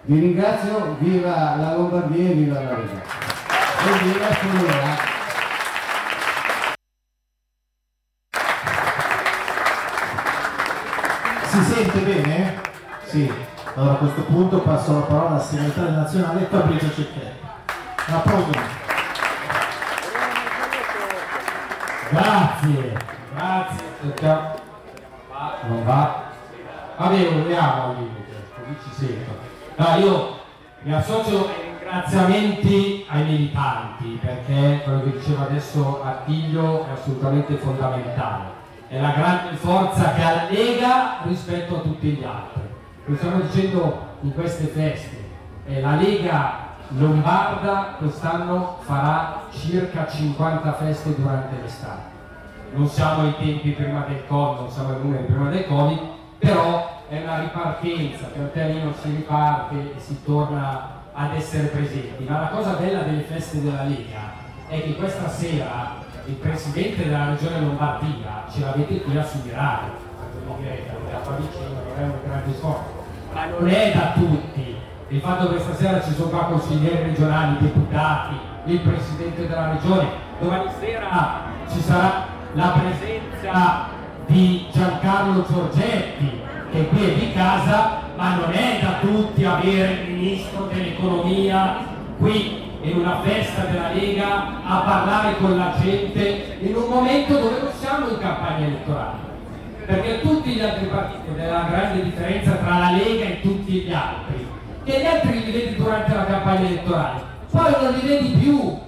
Vi ringrazio, viva la Lombardia e viva la Lega. E viva Solera. Si sente bene? Sì. Allora a questo punto passo la parola al segretario nazionale Fabrizio Cecchetti. Un applauso. Grazie, grazie. Va, non va. Vabbè, proviamo al limite, così ci sento. No, io mi associo ai ringraziamenti ai militanti perché quello che diceva adesso Attilio è assolutamente fondamentale. È la grande forza che ha la Lega rispetto a tutti gli altri. Lo stiamo dicendo in queste feste. Eh, la Lega Lombarda quest'anno farà circa 50 feste durante l'estate. Non siamo ai tempi prima del Covid, non siamo ai numeri prima del Covid, però è una ripartenza, pian pianino si riparte e si torna ad essere presenti. Ma la cosa bella delle feste della Lega è che questa sera il Presidente della Regione Lombardia ce l'avete qui a vicino, non è un grande sforzo, ma non è da tutti. Il fatto che stasera ci sono qua consiglieri regionali, deputati, il Presidente della Regione, domani sera ci sarà la presenza di Giancarlo Giorgetti, che qui è di casa, ma non è da tutti avere il Ministro dell'Economia qui in una festa della Lega a parlare con la gente in un momento dove non siamo in campagna elettorale. Perché tutti gli altri partiti, ed è la grande differenza tra la Lega e tutti gli altri, che gli altri li vedi durante la campagna elettorale, poi non li vedi più,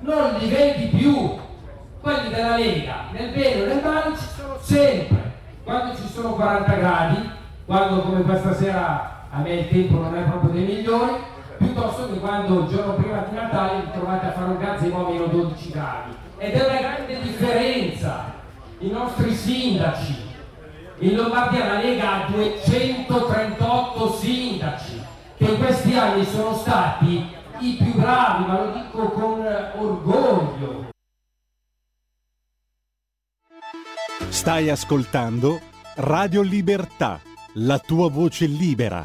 non li vedi più. Quelli della Lega, nel bene o nel male, ci sono sempre. Quando ci sono 40 gradi, quando come questa sera a me il tempo non è proprio dei migliori, piuttosto che quando il giorno prima di Natale vi trovate a fare un gazebo a meno 12 gradi. Ed è una grande differenza. I nostri sindaci, in Lombardia la Lega ha 238 sindaci che in questi anni sono stati i più bravi, ma lo dico con orgoglio. Stai ascoltando Radio Libertà, la tua voce libera,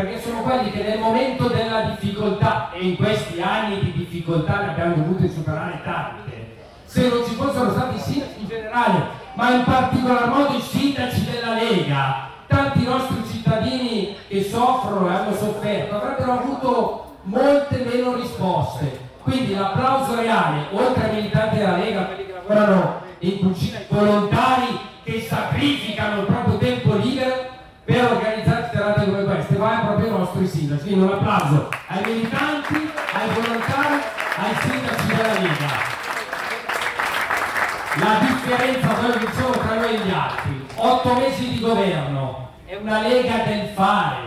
Perché sono quelli che nel momento della difficoltà, e in questi anni di difficoltà ne abbiamo dovute superare tante, se non ci fossero stati i sindaci in generale, ma in particolar modo i sindaci della Lega, tanti nostri cittadini che soffrono e hanno sofferto avrebbero avuto molte meno risposte. Quindi l'applauso reale, oltre ai militanti della Lega, quelli che lavorano in cucina, i volontari che sacrificano il proprio tempo libero sindaci. Quindi un applauso ai militanti, ai volontari, ai sindaci della Lega. La differenza, quello che dicevo tra noi e gli altri, otto mesi di governo, è una Lega del fare,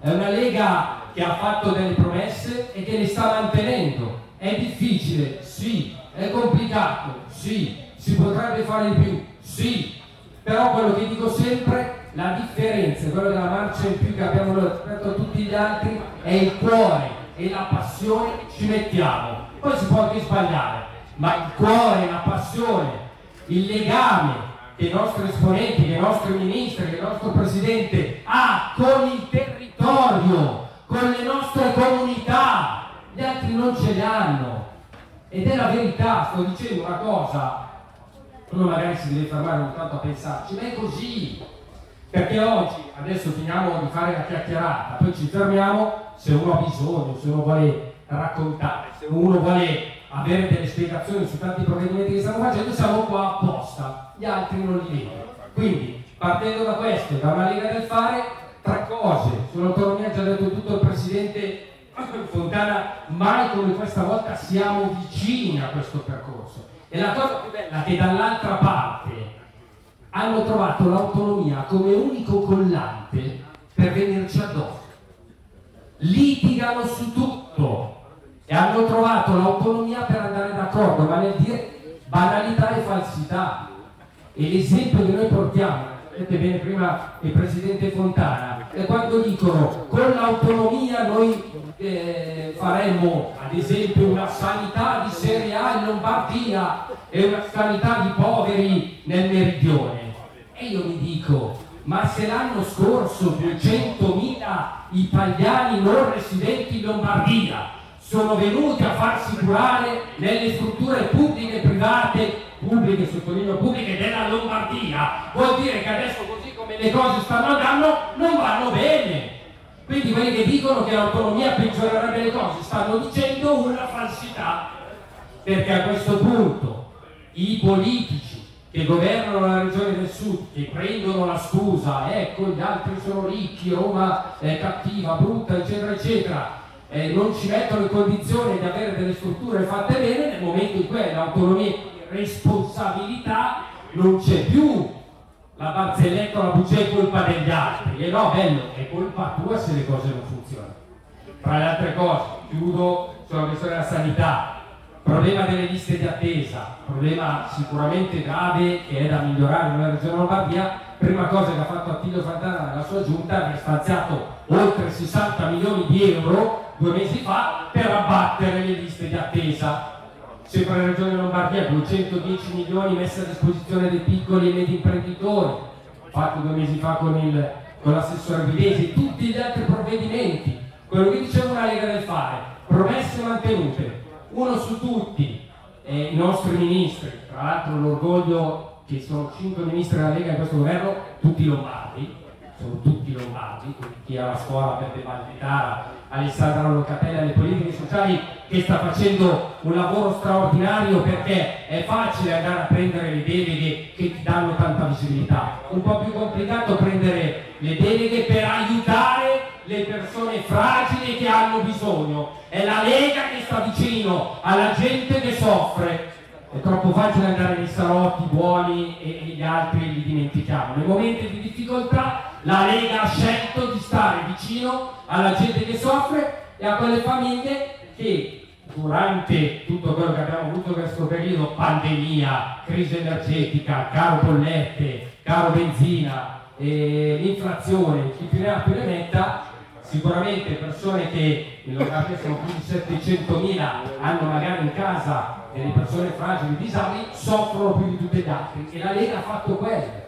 è una Lega che ha fatto delle promesse e che le sta mantenendo. È difficile, sì, è complicato, sì, si potrebbe fare di più, sì, però quello che dico sempre, la differenza, quello della marcia in più che abbiamo rispetto a tutti gli altri, è il cuore e la passione ci mettiamo. Poi si può anche sbagliare, ma il cuore, la passione, il legame che i nostri esponenti, che i nostri ministri, che il nostro presidente ha con il territorio, con le nostre comunità, gli altri non ce li hanno. Ed è la verità, sto dicendo una cosa, uno magari si deve fermare ogni tanto a pensarci, ma è così. Perché oggi, adesso finiamo di fare la chiacchierata, poi ci fermiamo se uno ha bisogno, se uno vuole raccontare, se uno vuole avere delle spiegazioni su tanti provvedimenti che stiamo facendo, siamo qua apposta, gli altri non li vedono. Quindi, partendo da questo, da una Lega del Fare, tre cose. Sull'autonomia già detto tutto il Presidente Fontana, mai come questa volta siamo vicini a questo percorso. E la cosa più bella è che dall'altra parte hanno trovato l'autonomia come unico collante per venirci addosso. Litigano su tutto e hanno trovato l'autonomia per andare d'accordo, ma nel dire banalità e falsità. E l'esempio che noi portiamo, vedete bene prima il Presidente Fontana, è quando dicono con l'autonomia noi eh, faremmo ad esempio una sanità di serie A in Lombardia e una sanità di poveri nel meridione. E io mi dico, ma se l'anno scorso 200.000 italiani non residenti in Lombardia sono venuti a farsi curare nelle strutture pubbliche e private, pubbliche, sottolineo pubbliche, della Lombardia, vuol dire che adesso così come le cose stanno andando non vanno bene. Quindi quelli che dicono che l'autonomia peggiorerebbe le cose stanno dicendo una falsità, perché a questo punto i politici che governano la regione del sud, che prendono la scusa, ecco gli altri sono ricchi, Roma è cattiva, brutta, eccetera, eccetera, eh, non ci mettono in condizione di avere delle strutture fatte bene, nel momento in cui l'autonomia e responsabilità non c'è più la barzelletta, la bugia è colpa degli altri. E no, bello, è colpa tua se le cose non funzionano. Tra le altre cose, chiudo sulla questione della sanità, problema delle liste di attesa, problema sicuramente grave che è da migliorare nella regione Lombardia, prima cosa che ha fatto Attilio Fontana nella sua giunta è stanziato oltre 60 milioni di euro due mesi fa per abbattere le liste di attesa. Sempre la Regione Lombardia 210 milioni messi a disposizione dei piccoli e medi imprenditori, fatto due mesi fa con, il, con l'assessore Videsi, tutti gli altri provvedimenti, quello che diceva una Lega del fare, promesse mantenute, uno su tutti, eh, i nostri ministri, tra l'altro l'orgoglio che sono cinque ministri della Lega in questo governo, tutti lombardi, sono tutti lombardi, chi ha la scuola Peppe Valditara, Alessandra Locatelli alle politiche sociali che sta facendo un lavoro straordinario perché è facile andare a prendere le deleghe che ti danno tanta visibilità, un po' più complicato prendere le deleghe per aiutare le persone fragili che hanno bisogno. È la Lega che sta vicino alla gente che soffre. È troppo facile andare nei salotti buoni e gli altri li dimentichiamo. Nei momenti di difficoltà la Lega ha scelto di stare vicino alla gente che soffre e a quelle famiglie che durante tutto quello che abbiamo avuto in questo periodo, pandemia, crisi energetica, caro bollette, caro benzina, eh, l'inflazione, chi più ne ha più ne metta, sicuramente persone che in Lombardia sono più di 700.000 hanno magari in casa delle persone fragili, disabili, soffrono più di tutti gli altri e la Lega ha fatto quello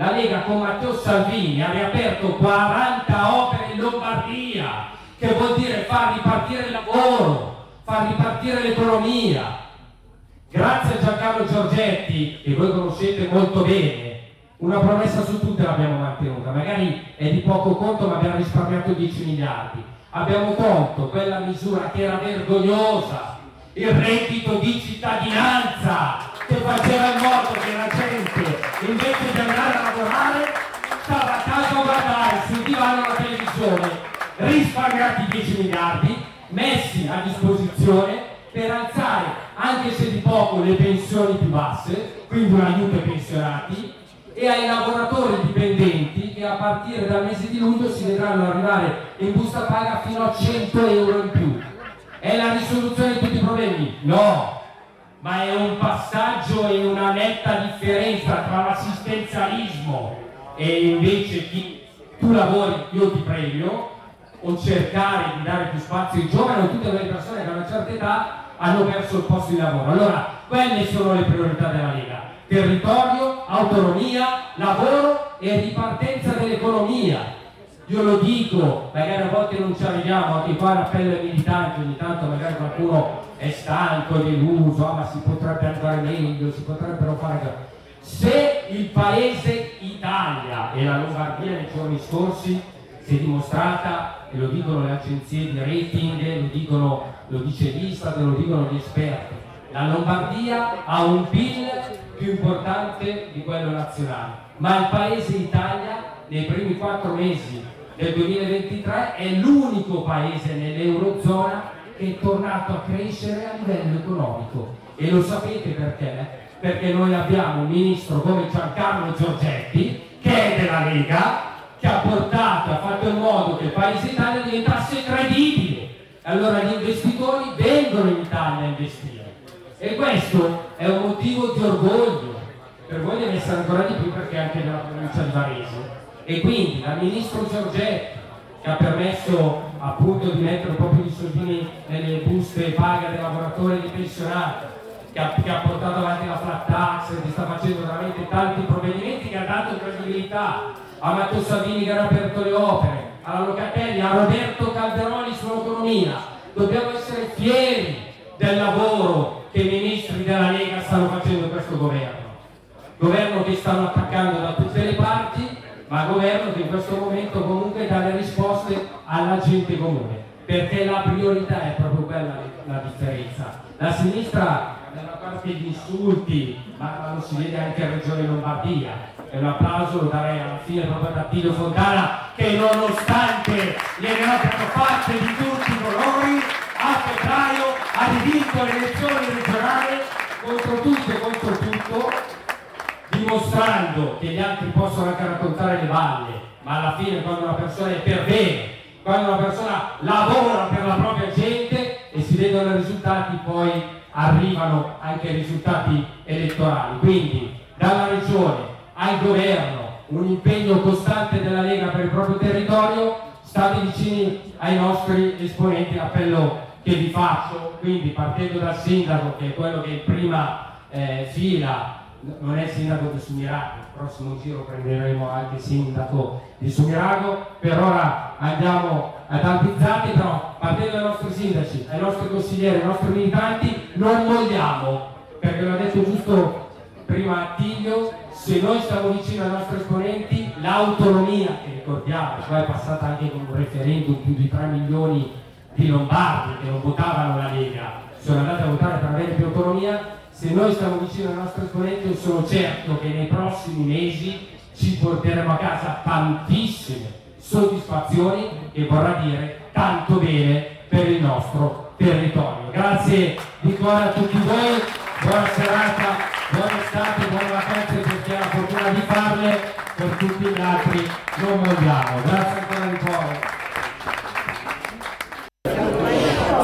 la Lega con Matteo Salvini ha riaperto 40 opere in Lombardia, che vuol dire far ripartire il lavoro, far ripartire l'economia. Grazie a Giancarlo Giorgetti, che voi conoscete molto bene, una promessa su tutte l'abbiamo mantenuta, magari è di poco conto ma abbiamo risparmiato 10 miliardi. Abbiamo tolto quella misura che era vergognosa, il reddito di cittadinanza che faceva il morto che la gente invece di andare a lavorare stava a casa a guardare sul divano la televisione risparmiati 10 miliardi messi a disposizione per alzare anche se di poco le pensioni più basse quindi un aiuto ai pensionati e ai lavoratori dipendenti che a partire dal mese di luglio si vedranno arrivare in busta paga fino a 100 euro in più. È la risoluzione di tutti i problemi? No, ma è un passaggio e una netta differenza tra l'assistenzialismo e invece chi tu lavori io ti premio o cercare di dare più spazio ai giovani o tutte quelle persone che a una certa età hanno perso il posto di lavoro. Allora, quelle sono le priorità della Lega. Territorio, autonomia, lavoro e ripartenza dell'economia. Io lo dico, magari a volte non ci arriviamo, anche qua l'appello ai militanti, ogni tanto magari qualcuno è stanco, deluso, ah, ma si potrebbe andare meglio, si potrebbero fare... Se il paese Italia e la Lombardia nei giorni scorsi si è dimostrata, e lo dicono le agenzie di rating, lo, dicono, lo dice l'Istat, lo dicono gli esperti, la Lombardia ha un PIL più importante di quello nazionale, ma il paese Italia nei primi quattro mesi del 2023 è l'unico paese nell'Eurozona che è tornato a crescere a livello economico. E lo sapete perché? Perché noi abbiamo un ministro come Giancarlo Giorgetti, che è della Lega, che ha portato, ha fatto in modo che il paese Italia diventasse credibile. Allora gli investitori vengono in Italia a investire. E questo è un motivo di orgoglio. Per voi deve essere ancora di più perché anche nella provincia di Varese. E quindi dal ministro Giorgetti, che ha permesso appunto di mettere più di soldini nelle buste paga dei lavoratori e dei pensionati, che ha, che ha, portato avanti la flat tax, che sta facendo veramente tanti provvedimenti che ha dato credibilità a Matteo Salvini che ha aperto le opere, alla Locatelli, a Roberto Calderoni sull'autonomia. Dobbiamo essere fieri del lavoro che i ministri della Lega stanno facendo in questo governo. Governo che stanno attaccando da tutte le parti, ma governo che in questo momento comunque dà le risposte alla gente comune, perché la priorità è proprio quella la differenza. La sinistra nella parte di insulti, ma lo si vede anche a Regione Lombardia, e un applauso lo darei alla fine proprio ad Attilio Fontana che nonostante le abbiano fatte di tutti i colori a febbraio ha rivinto le elezioni regionali contro e contro dimostrando che gli altri possono anche raccontare le balle ma alla fine quando una persona è per bene quando una persona lavora per la propria gente e si vedono i risultati poi arrivano anche i risultati elettorali. Quindi dalla regione al governo un impegno costante della Lega per il proprio territorio, state vicini ai nostri esponenti, appello che vi faccio, quindi partendo dal sindaco che è quello che in prima eh, fila non è sindaco di Sumirago, il prossimo giro prenderemo anche il sindaco di Sumirago, per ora andiamo ad Albizzati, però partendo dai nostri sindaci, ai nostri consiglieri, ai nostri militanti, non vogliamo, perché l'ha detto giusto prima Attilio, se noi stiamo vicino ai nostri esponenti, l'autonomia, che ricordiamo, qua è passata anche con un referendum più di 3 milioni di lombardi che non votavano la Lega, sono andati a votare per avere più autonomia, se noi stiamo vicino ai nostri esponenti io sono certo che nei prossimi mesi ci porteremo a casa tantissime soddisfazioni e vorrà dire tanto bene per il nostro territorio. Grazie di cuore a tutti voi, buona serata buona estate, buone vacanze per chi ha la fortuna di farle, per tutti gli altri non vogliamo. Grazie ancora di cuore.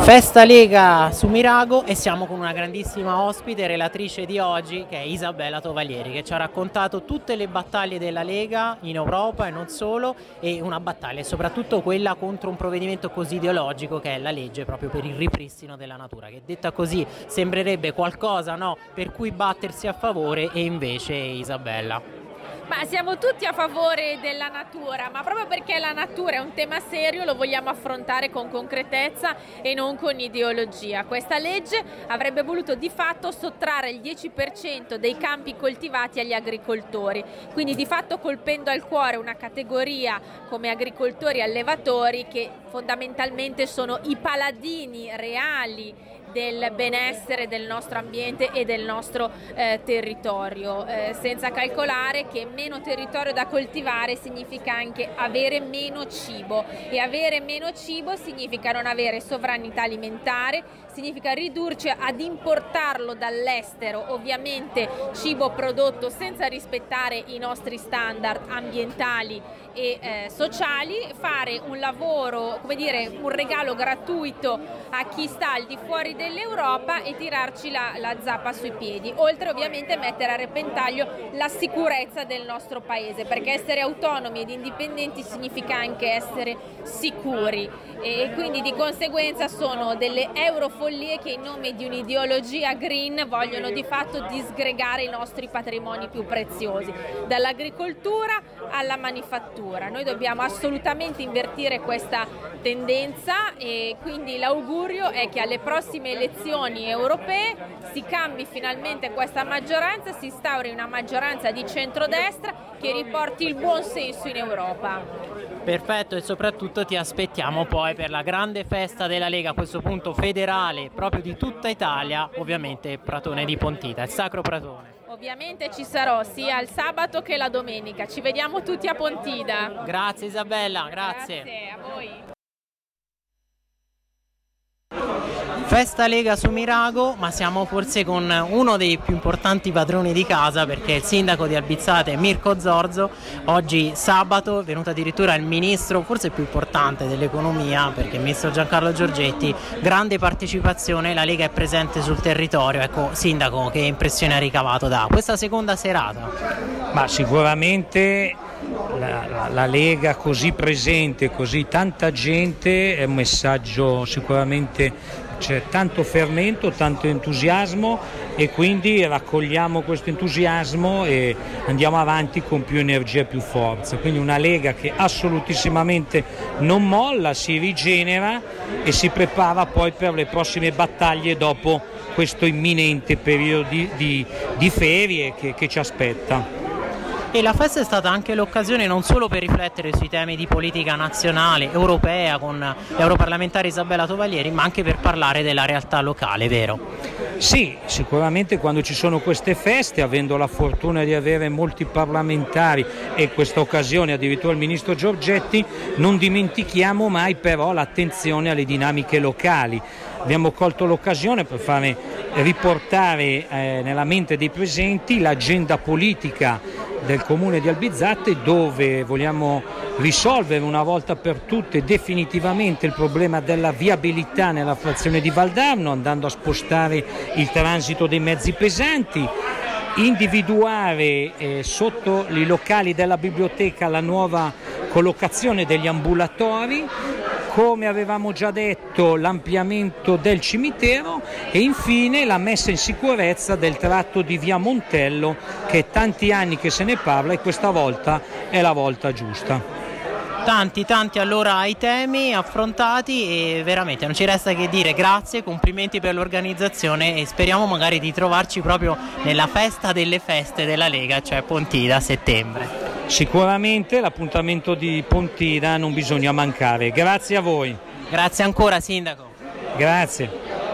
Festa Lega su Mirago e siamo con una grandissima ospite, relatrice di oggi, che è Isabella Tovalieri, che ci ha raccontato tutte le battaglie della Lega in Europa e non solo, e una battaglia, soprattutto quella contro un provvedimento così ideologico che è la legge proprio per il ripristino della natura, che detta così sembrerebbe qualcosa no, per cui battersi a favore e invece Isabella. Ma siamo tutti a favore della natura, ma proprio perché la natura è un tema serio lo vogliamo affrontare con concretezza e non con ideologia. Questa legge avrebbe voluto di fatto sottrarre il 10% dei campi coltivati agli agricoltori, quindi di fatto colpendo al cuore una categoria come agricoltori e allevatori che fondamentalmente sono i paladini reali del benessere del nostro ambiente e del nostro eh, territorio, eh, senza calcolare che meno territorio da coltivare significa anche avere meno cibo. E avere meno cibo significa non avere sovranità alimentare, significa ridurci ad importarlo dall'estero, ovviamente cibo prodotto senza rispettare i nostri standard ambientali e eh, sociali, fare un lavoro, come dire, un regalo gratuito a chi sta al di fuori dell'Europa e tirarci la, la zappa sui piedi, oltre ovviamente mettere a repentaglio la sicurezza del nostro paese, perché essere autonomi ed indipendenti significa anche essere sicuri e quindi di conseguenza sono delle eurofollie che in nome di un'ideologia green vogliono di fatto disgregare i nostri patrimoni più preziosi, dall'agricoltura alla manifattura. Noi dobbiamo assolutamente invertire questa tendenza e quindi l'augurio è che alle prossime elezioni europee si cambi finalmente questa maggioranza, si instauri una maggioranza di centrodestra che riporti il buon senso in Europa. Perfetto e soprattutto ti aspettiamo poi per la grande festa della Lega, a questo punto federale proprio di tutta Italia, ovviamente Pratone di Pontida, il Sacro Pratone. Ovviamente ci sarò sia il sabato che la domenica, ci vediamo tutti a Pontida. Grazie Isabella, grazie. Grazie a voi. Festa Lega su Mirago, ma siamo forse con uno dei più importanti padroni di casa perché il sindaco di Albizzate Mirko Zorzo, oggi sabato è venuto addirittura il ministro forse più importante dell'economia perché il ministro Giancarlo Giorgetti, grande partecipazione, la Lega è presente sul territorio, ecco sindaco che impressione ha ricavato da questa seconda serata? Ma sicuramente la, la, la, Lega così presente, così tanta gente è un messaggio sicuramente c'è tanto fermento, tanto entusiasmo e quindi raccogliamo questo entusiasmo e andiamo avanti con più energia e più forza. Quindi una Lega che assolutissimamente non molla, si rigenera e si prepara poi per le prossime battaglie dopo questo imminente periodo di, di, di ferie che, che ci aspetta. E la festa è stata anche l'occasione non solo per riflettere sui temi di politica nazionale, europea, con l'europarlamentare Isabella Tovaglieri, ma anche per parlare della realtà locale, vero? Sì, sicuramente quando ci sono queste feste, avendo la fortuna di avere molti parlamentari e questa occasione addirittura il ministro Giorgetti, non dimentichiamo mai però l'attenzione alle dinamiche locali. Abbiamo colto l'occasione per fare riportare eh, nella mente dei presenti l'agenda politica del comune di Albizzate dove vogliamo risolvere una volta per tutte definitivamente il problema della viabilità nella frazione di Valdarno andando a spostare il transito dei mezzi pesanti individuare eh, sotto i locali della biblioteca la nuova collocazione degli ambulatori come avevamo già detto l'ampliamento del cimitero e infine la messa in sicurezza del tratto di via Montello che è tanti anni che se ne parla e questa volta è la volta giusta. Tanti, tanti allora i temi affrontati e veramente non ci resta che dire grazie, complimenti per l'organizzazione e speriamo magari di trovarci proprio nella festa delle feste della Lega, cioè Pontida a settembre. Sicuramente l'appuntamento di Pontida non bisogna mancare. Grazie a voi. Grazie ancora Sindaco. Grazie.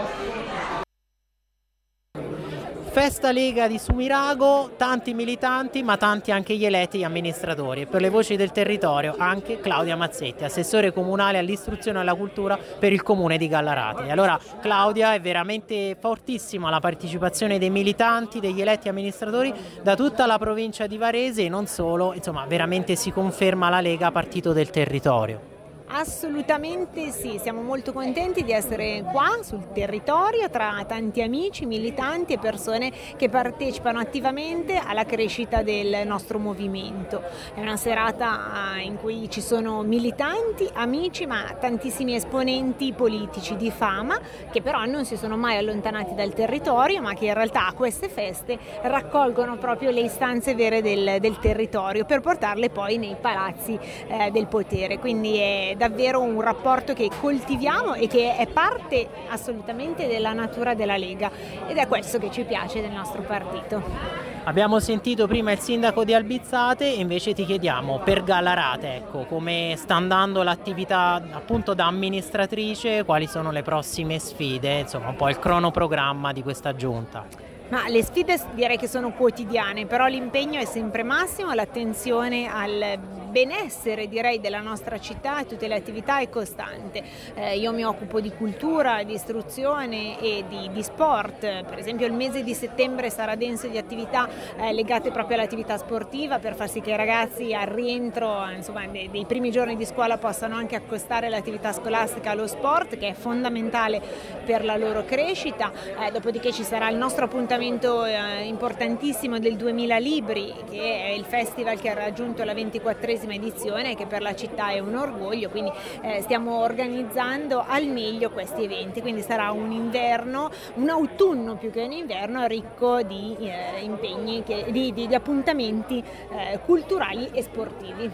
Festa Lega di Sumirago, tanti militanti ma tanti anche gli eletti e amministratori e per le voci del territorio anche Claudia Mazzetti, assessore comunale all'istruzione e alla cultura per il comune di Gallarate. Allora Claudia è veramente fortissima la partecipazione dei militanti, degli eletti amministratori da tutta la provincia di Varese e non solo, insomma veramente si conferma la Lega partito del territorio. Assolutamente sì, siamo molto contenti di essere qua sul territorio tra tanti amici, militanti e persone che partecipano attivamente alla crescita del nostro movimento. È una serata in cui ci sono militanti, amici, ma tantissimi esponenti politici di fama che però non si sono mai allontanati dal territorio, ma che in realtà a queste feste raccolgono proprio le istanze vere del, del territorio per portarle poi nei palazzi eh, del potere. Quindi è davvero un rapporto che coltiviamo e che è parte assolutamente della natura della Lega ed è questo che ci piace del nostro partito. Abbiamo sentito prima il sindaco di Albizzate invece ti chiediamo per Gallarate, ecco, come sta andando l'attività appunto da amministratrice, quali sono le prossime sfide, insomma un po' il cronoprogramma di questa giunta. Ma le sfide direi che sono quotidiane, però l'impegno è sempre massimo, l'attenzione al benessere direi della nostra città e tutte le attività è costante. Eh, io mi occupo di cultura, di istruzione e di, di, sport, per esempio il mese di settembre sarà denso di attività eh, legate proprio all'attività sportiva per far sì che i ragazzi al rientro insomma, dei, dei, primi giorni di scuola possano anche accostare l'attività scolastica allo sport che è fondamentale per la loro crescita, eh, dopodiché ci sarà il nostro appuntamento eh, importantissimo del 2000 Libri che è il festival che ha raggiunto la 24esima edizione che per la città è un orgoglio, quindi eh, stiamo organizzando al meglio questi eventi, quindi sarà un inverno, un autunno più che un inverno ricco di eh, impegni, di, appuntamenti culturali e sportivi.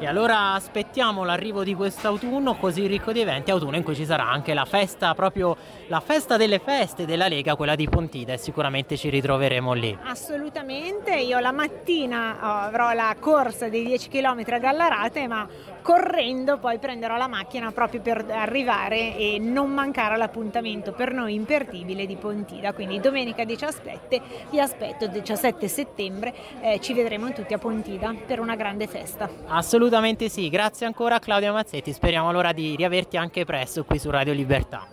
E allora aspettiamo l'arrivo di quest'autunno così ricco di eventi, autunno in cui ci sarà anche la festa, proprio la festa delle feste della Lega, quella di Pontida e sicuramente ci ritroveremo lì. Assolutamente, io la mattina oh, avrò la corsa dei 10 km a Gallarate, ma correndo poi prenderò la macchina proprio per arrivare e non mancare all'appuntamento per noi imperdibile di Pontida. Quindi domenica 17 vi aspetto, 17 settembre eh, ci vedremo tutti a Pontida per una grande festa. Assolutamente sì, grazie ancora Claudia Mazzetti, speriamo allora di riaverti anche presto qui su Radio Libertà.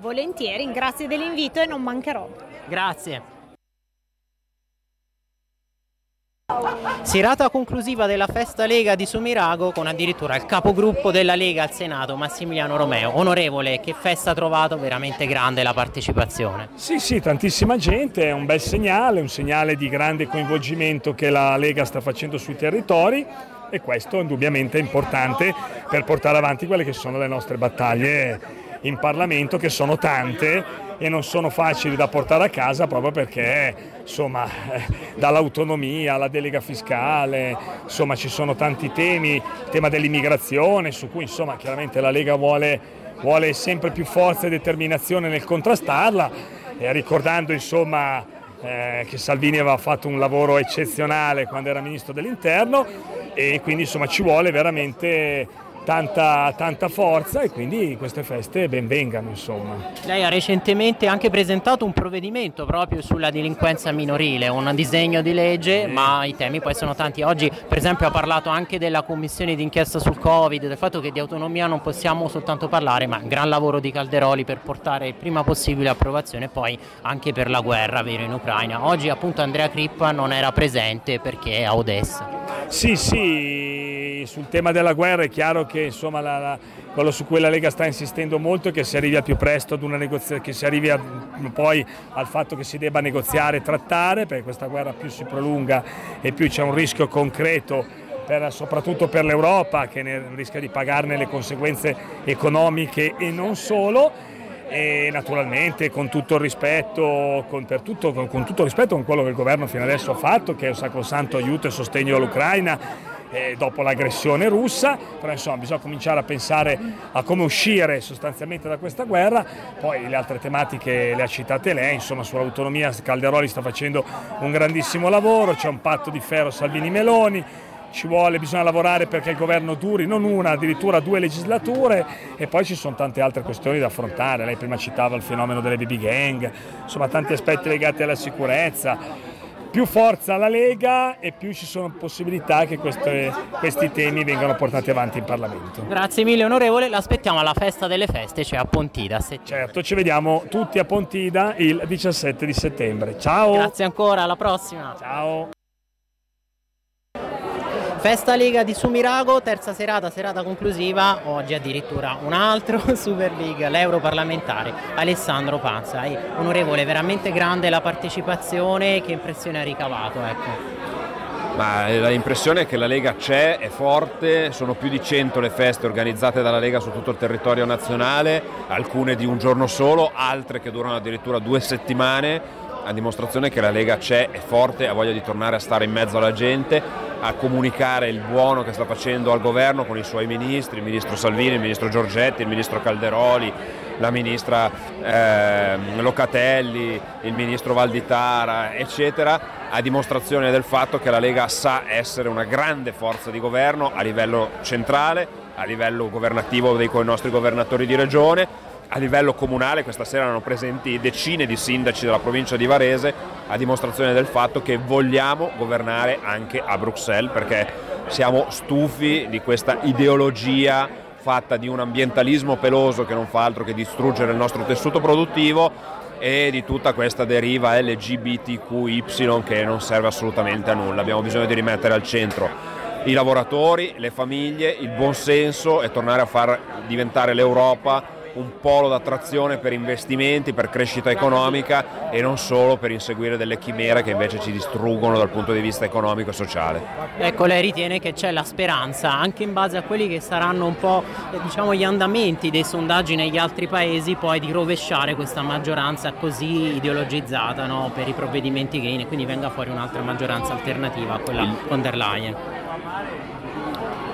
Volentieri, grazie dell'invito e non mancherò. Grazie. Serata conclusiva della festa Lega di Sumirago con addirittura il capogruppo della Lega al Senato, Massimiliano Romeo. Onorevole, che festa ha trovato? Veramente grande la partecipazione. Sì, sì, tantissima gente, è un bel segnale, un segnale di grande coinvolgimento che la Lega sta facendo sui territori e questo indubbiamente è importante per portare avanti quelle che sono le nostre battaglie in Parlamento, che sono tante e non sono facili da portare a casa proprio perché insomma eh, dall'autonomia alla delega fiscale insomma ci sono tanti temi il tema dell'immigrazione su cui insomma chiaramente la Lega vuole, vuole sempre più forza e determinazione nel contrastarla. E ricordando insomma eh, che Salvini aveva fatto un lavoro eccezionale quando era ministro dell'interno e quindi insomma ci vuole veramente tanta, tanta forza e quindi queste feste benvengano insomma. Lei ha recentemente anche presentato un provvedimento proprio sulla delinquenza minorile, un disegno di legge, ma i temi poi sono tanti. Oggi per esempio ha parlato anche della commissione d'inchiesta sul Covid, del fatto che di autonomia non possiamo soltanto parlare, ma gran lavoro di Calderoli per portare il prima possibile approvazione poi anche per la guerra vero in Ucraina. Oggi appunto Andrea Crippa non era presente perché è a Odessa. Sì, sì, sul tema della guerra è chiaro che insomma, la, la, quello su cui la Lega sta insistendo molto è che si arrivi al più presto ad una negoziazione, che si arrivi a, poi al fatto che si debba negoziare e trattare, perché questa guerra più si prolunga e più c'è un rischio concreto per, soprattutto per l'Europa che rischia di pagarne le conseguenze economiche e non solo e naturalmente con tutto il rispetto, con, tutto, con, con tutto il rispetto con quello che il governo fino adesso ha fatto, che è un sacrosanto aiuto e sostegno all'Ucraina, eh, dopo l'aggressione russa, però insomma bisogna cominciare a pensare a come uscire sostanzialmente da questa guerra, poi le altre tematiche le ha citate lei, insomma sull'autonomia Calderoli sta facendo un grandissimo lavoro, c'è un patto di ferro Salvini-Meloni, ci vuole, bisogna lavorare perché il governo duri non una, addirittura due legislature e poi ci sono tante altre questioni da affrontare. Lei prima citava il fenomeno delle baby gang, insomma tanti aspetti legati alla sicurezza. Più forza alla Lega e più ci sono possibilità che queste, questi temi vengano portati avanti in Parlamento. Grazie mille onorevole, l'aspettiamo alla festa delle feste, cioè a Pontida. Certo, ci vediamo tutti a Pontida il 17 di settembre. Ciao! Grazie ancora, alla prossima! Ciao! Festa Lega di Sumirago, terza serata, serata conclusiva, oggi addirittura un altro Super League, l'Europarlamentare, Alessandro Panza. E onorevole, veramente grande la partecipazione, che impressione ha ricavato? Ecco. Ma l'impressione è che la Lega c'è, è forte, sono più di 100 le feste organizzate dalla Lega su tutto il territorio nazionale, alcune di un giorno solo, altre che durano addirittura due settimane, a dimostrazione che la Lega c'è, è forte, ha voglia di tornare a stare in mezzo alla gente a comunicare il buono che sta facendo al governo con i suoi ministri, il ministro Salvini, il ministro Giorgetti, il ministro Calderoli, la ministra eh, Locatelli, il ministro Valditara, eccetera, a dimostrazione del fatto che la Lega sa essere una grande forza di governo a livello centrale, a livello governativo dei nostri governatori di regione, a livello comunale questa sera erano presenti decine di sindaci della provincia di Varese a dimostrazione del fatto che vogliamo governare anche a Bruxelles perché siamo stufi di questa ideologia fatta di un ambientalismo peloso che non fa altro che distruggere il nostro tessuto produttivo e di tutta questa deriva LGBTQY che non serve assolutamente a nulla. Abbiamo bisogno di rimettere al centro i lavoratori, le famiglie, il buon senso e tornare a far diventare l'Europa un polo d'attrazione per investimenti, per crescita economica e non solo per inseguire delle chimere che invece ci distruggono dal punto di vista economico e sociale. Ecco, lei ritiene che c'è la speranza, anche in base a quelli che saranno un po' eh, diciamo, gli andamenti dei sondaggi negli altri paesi, poi di rovesciare questa maggioranza così ideologizzata no, per i provvedimenti green e quindi venga fuori un'altra maggioranza alternativa a quella von der Leyen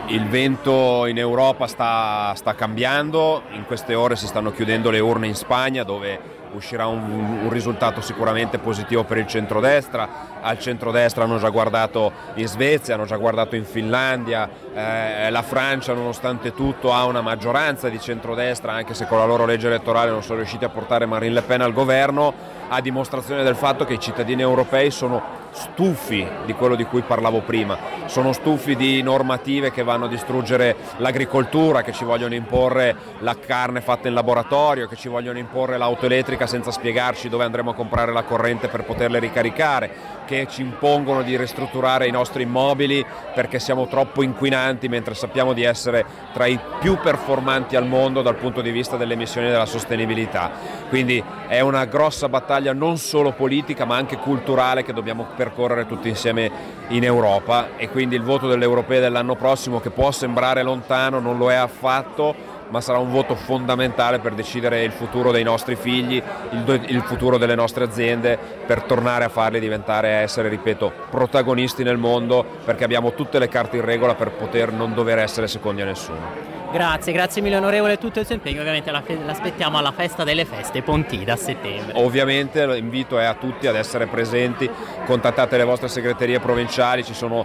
il vento in Europa sta, sta, cambiando, in queste ore si stanno chiudendo le urne in Spagna dove uscirà un, un, risultato sicuramente positivo per il centrodestra, al centrodestra hanno già guardato in Svezia, hanno già guardato in Finlandia, eh, la Francia nonostante tutto ha una maggioranza di centrodestra anche se con la loro legge elettorale non sono riusciti a portare Marine Le Pen al governo, a dimostrazione del fatto che i cittadini europei sono stufi di quello di cui parlavo prima, sono stufi di normative che vanno a distruggere l'agricoltura, che ci vogliono imporre la carne fatta in laboratorio, che ci vogliono imporre l'auto elettrica senza spiegarci dove andremo a comprare la corrente per poterle ricaricare, che ci impongono di ristrutturare i nostri immobili perché siamo troppo inquinanti mentre sappiamo di essere tra i più performanti al mondo dal punto di vista delle emissioni e della sostenibilità. Quindi è una grossa battaglia non solo politica ma anche culturale che dobbiamo percorrere tutti insieme in Europa e quindi il voto delle europee dell'anno prossimo che può sembrare lontano non lo è affatto ma sarà un voto fondamentale per decidere il futuro dei nostri figli, il, il, futuro delle nostre aziende, per tornare a farli diventare, essere, ripeto, protagonisti nel mondo, perché abbiamo tutte le carte in regola per poter non dover essere secondi a nessuno. Grazie, grazie mille onorevole tutto il suo impegno, ovviamente l'aspettiamo alla festa delle feste Pontida a settembre. Ovviamente l'invito è a tutti ad essere presenti, contattate le vostre segreterie provinciali, ci sono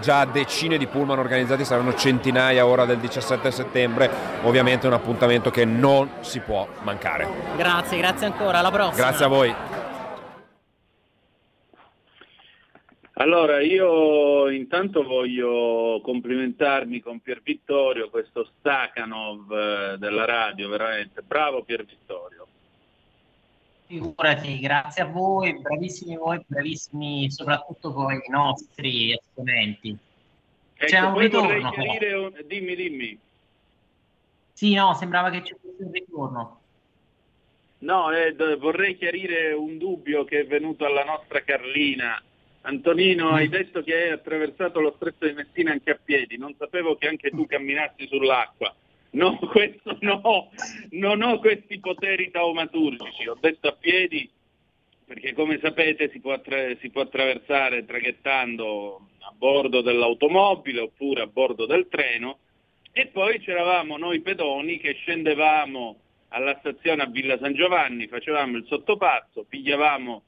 già decine di pullman organizzati, saranno centinaia ora del 17 settembre, ovviamente è un appuntamento che non si può mancare. Grazie, grazie ancora, alla prossima. Grazie a voi. Allora, io intanto voglio complimentarmi con Pier Vittorio, questo Stakhanov eh, della radio, veramente bravo Pier Vittorio. Figurati, grazie a voi, bravissimi voi, bravissimi soprattutto voi i nostri esponenti. Ecco, C'è un ritorno. Un... Dimmi, dimmi. Sì, no, sembrava che ci fosse un ritorno. No, eh, vorrei chiarire un dubbio che è venuto alla nostra Carlina Antonino, hai detto che hai attraversato lo stretto di Messina anche a piedi, non sapevo che anche tu camminassi sull'acqua. No, questo no, non ho questi poteri taumaturgici, ho detto a piedi perché come sapete si può, attra- si può attraversare traghettando a bordo dell'automobile oppure a bordo del treno. E poi c'eravamo noi pedoni che scendevamo alla stazione a Villa San Giovanni, facevamo il sottopazzo, pigliavamo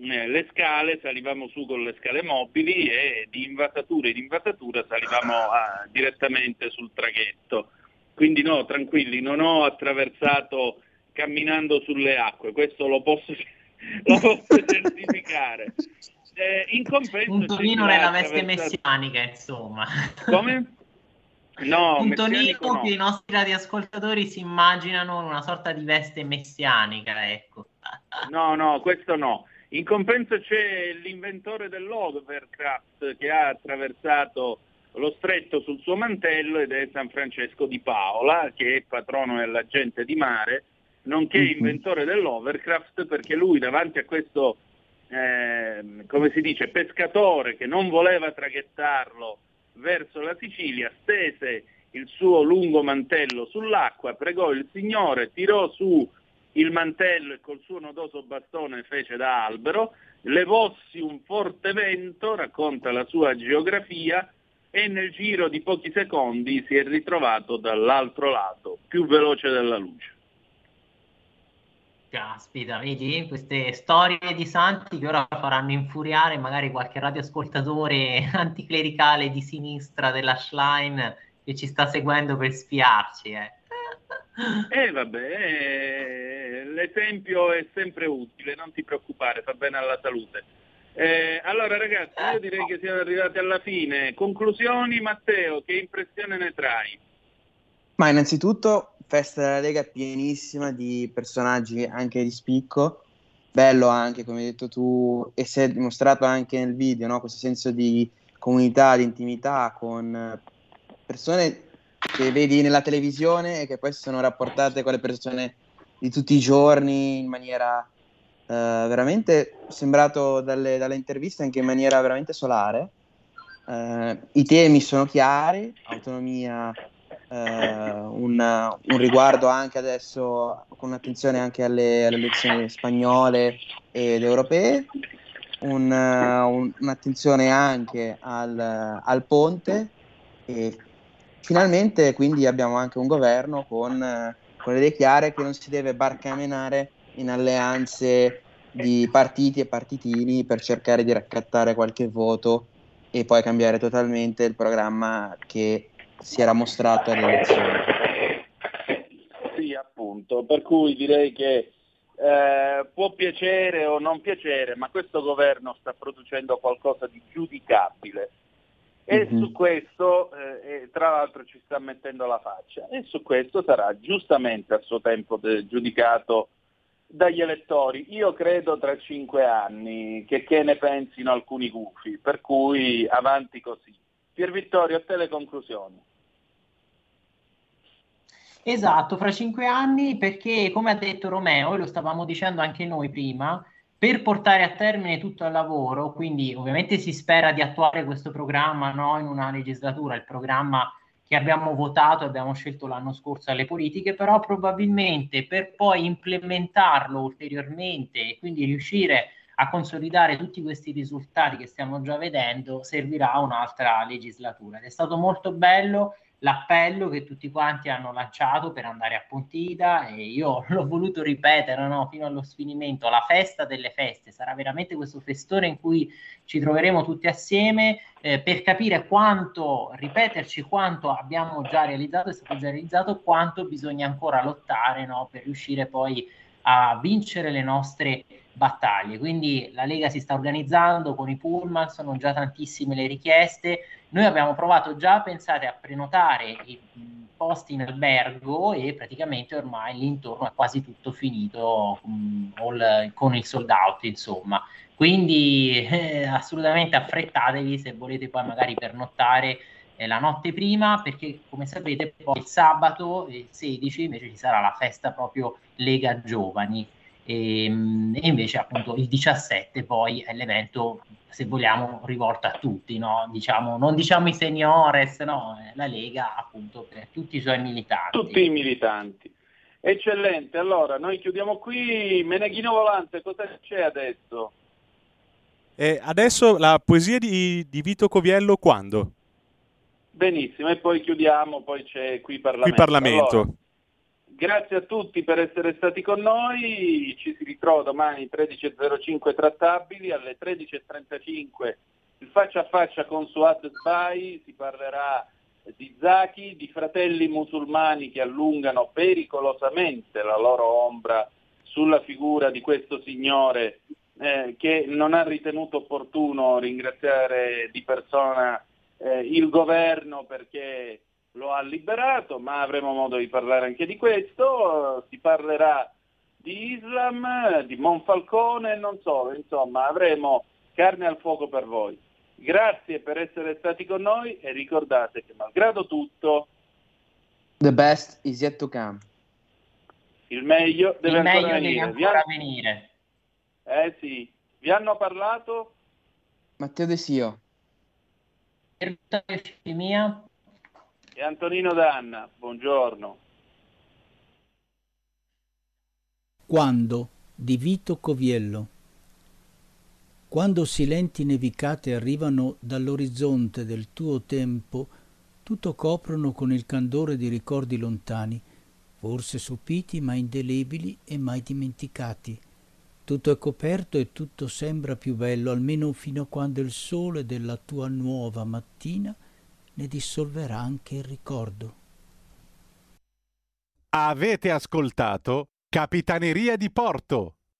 le scale, salivamo su con le scale mobili e di invasatura in invasatura salivamo a, direttamente sul traghetto. Quindi no, tranquilli, non ho attraversato camminando sulle acque, questo lo posso, lo posso certificare. Eh, in compenso un tonino nella veste messianica, insomma. Come? No, un tonino no. che i nostri radioascoltatori si immaginano una sorta di veste messianica, ecco. No, no, questo no. In compenso c'è l'inventore dell'Overcraft che ha attraversato lo stretto sul suo mantello ed è San Francesco di Paola, che è patrono dell'agente di mare, nonché mhm. inventore dell'Overcraft perché lui davanti a questo, eh, come si dice, pescatore che non voleva traghettarlo verso la Sicilia, stese il suo lungo mantello sull'acqua, pregò il Signore, tirò su il mantello e col suo nodoso bastone fece da albero, levossi un forte vento, racconta la sua geografia, e nel giro di pochi secondi si è ritrovato dall'altro lato, più veloce della luce. Caspita, vedi queste storie di santi che ora faranno infuriare magari qualche radioascoltatore anticlericale di sinistra della Schlein che ci sta seguendo per spiarci. Eh. E eh, vabbè, eh, l'esempio è sempre utile, non ti preoccupare, fa bene alla salute. Eh, allora ragazzi, io direi che siamo arrivati alla fine. Conclusioni, Matteo, che impressione ne trai? Ma innanzitutto, festa della Lega pienissima di personaggi anche di spicco. Bello anche, come hai detto tu, e si è dimostrato anche nel video, no? questo senso di comunità, di intimità con persone che vedi nella televisione e che poi sono rapportate con le persone di tutti i giorni in maniera eh, veramente sembrato dalle, dalle, interviste anche in maniera veramente solare. Eh, I temi sono chiari, autonomia, eh, un, un, riguardo anche adesso con attenzione anche alle, alle elezioni spagnole ed europee, un, un, un'attenzione anche al, al ponte e finalmente quindi abbiamo anche un governo con, eh, con le idee chiare che non si deve barcamenare in alleanze di partiti e partitini per cercare di raccattare qualche voto e poi cambiare totalmente il programma che si era mostrato alle elezioni. Sì, appunto, per cui direi che eh, può piacere o non piacere, ma questo governo sta producendo qualcosa di giudicabile e mm-hmm. su questo, tra l'altro, ci sta mettendo la faccia e su questo sarà giustamente a suo tempo giudicato dagli elettori. Io credo tra cinque anni che, che ne pensino alcuni gufi, per cui avanti così. Pier Vittorio, a te le conclusioni. Esatto, fra cinque anni perché come ha detto Romeo, e lo stavamo dicendo anche noi prima, per portare a termine tutto il lavoro, quindi ovviamente si spera di attuare questo programma no, in una legislatura, il programma che abbiamo votato abbiamo scelto l'anno scorso alle politiche, però probabilmente per poi implementarlo ulteriormente e quindi riuscire a consolidare tutti questi risultati che stiamo già vedendo, servirà un'altra legislatura. Ed è stato molto bello l'appello che tutti quanti hanno lanciato per andare a Pontida e io l'ho voluto ripetere no, fino allo sfinimento, la festa delle feste sarà veramente questo festone in cui ci troveremo tutti assieme eh, per capire quanto, ripeterci quanto abbiamo già realizzato, è stato già realizzato, quanto bisogna ancora lottare no, per riuscire poi a vincere le nostre battaglie. Quindi la Lega si sta organizzando con i pullman, sono già tantissime le richieste. Noi abbiamo provato già, pensate, a prenotare i posti in albergo e praticamente ormai l'intorno è quasi tutto finito um, all, con il sold out, insomma. Quindi eh, assolutamente affrettatevi se volete poi magari pernottare eh, la notte prima, perché come sapete poi il sabato il 16 invece ci sarà la festa proprio Lega Giovani e, ehm, e, invece appunto il 17 poi è l'evento se vogliamo rivolto a tutti no? diciamo, non diciamo i seniores no? la Lega appunto per tutti i suoi militanti tutti i militanti eccellente allora noi chiudiamo qui Meneghino Volante cosa c'è adesso? Eh, adesso la poesia di, di Vito Coviello quando? benissimo e poi chiudiamo poi c'è qui Parlamento, qui Parlamento. Allora, Grazie a tutti per essere stati con noi, ci si ritrova domani 13.05 trattabili, alle 13.35 il faccia a faccia con Suad Sbai, si parlerà di Zaki, di fratelli musulmani che allungano pericolosamente la loro ombra sulla figura di questo signore eh, che non ha ritenuto opportuno ringraziare di persona eh, il governo perché lo ha liberato, ma avremo modo di parlare anche di questo, si parlerà di Islam, di Monfalcone, non so, insomma avremo carne al fuoco per voi. Grazie per essere stati con noi e ricordate che malgrado tutto, the best is yet to come. Il meglio deve Il ancora meglio venire. deve ancora venire. Eh sì, vi hanno parlato? Matteo De Sio. Mia e Antonino Danna. Buongiorno. Quando di Vito Coviello. Quando silenti nevicate arrivano dall'orizzonte del tuo tempo, tutto coprono con il candore di ricordi lontani, forse sopiti ma indelebili e mai dimenticati. Tutto è coperto e tutto sembra più bello, almeno fino a quando il sole della tua nuova mattina ne dissolverà anche il ricordo. Avete ascoltato Capitaneria di Porto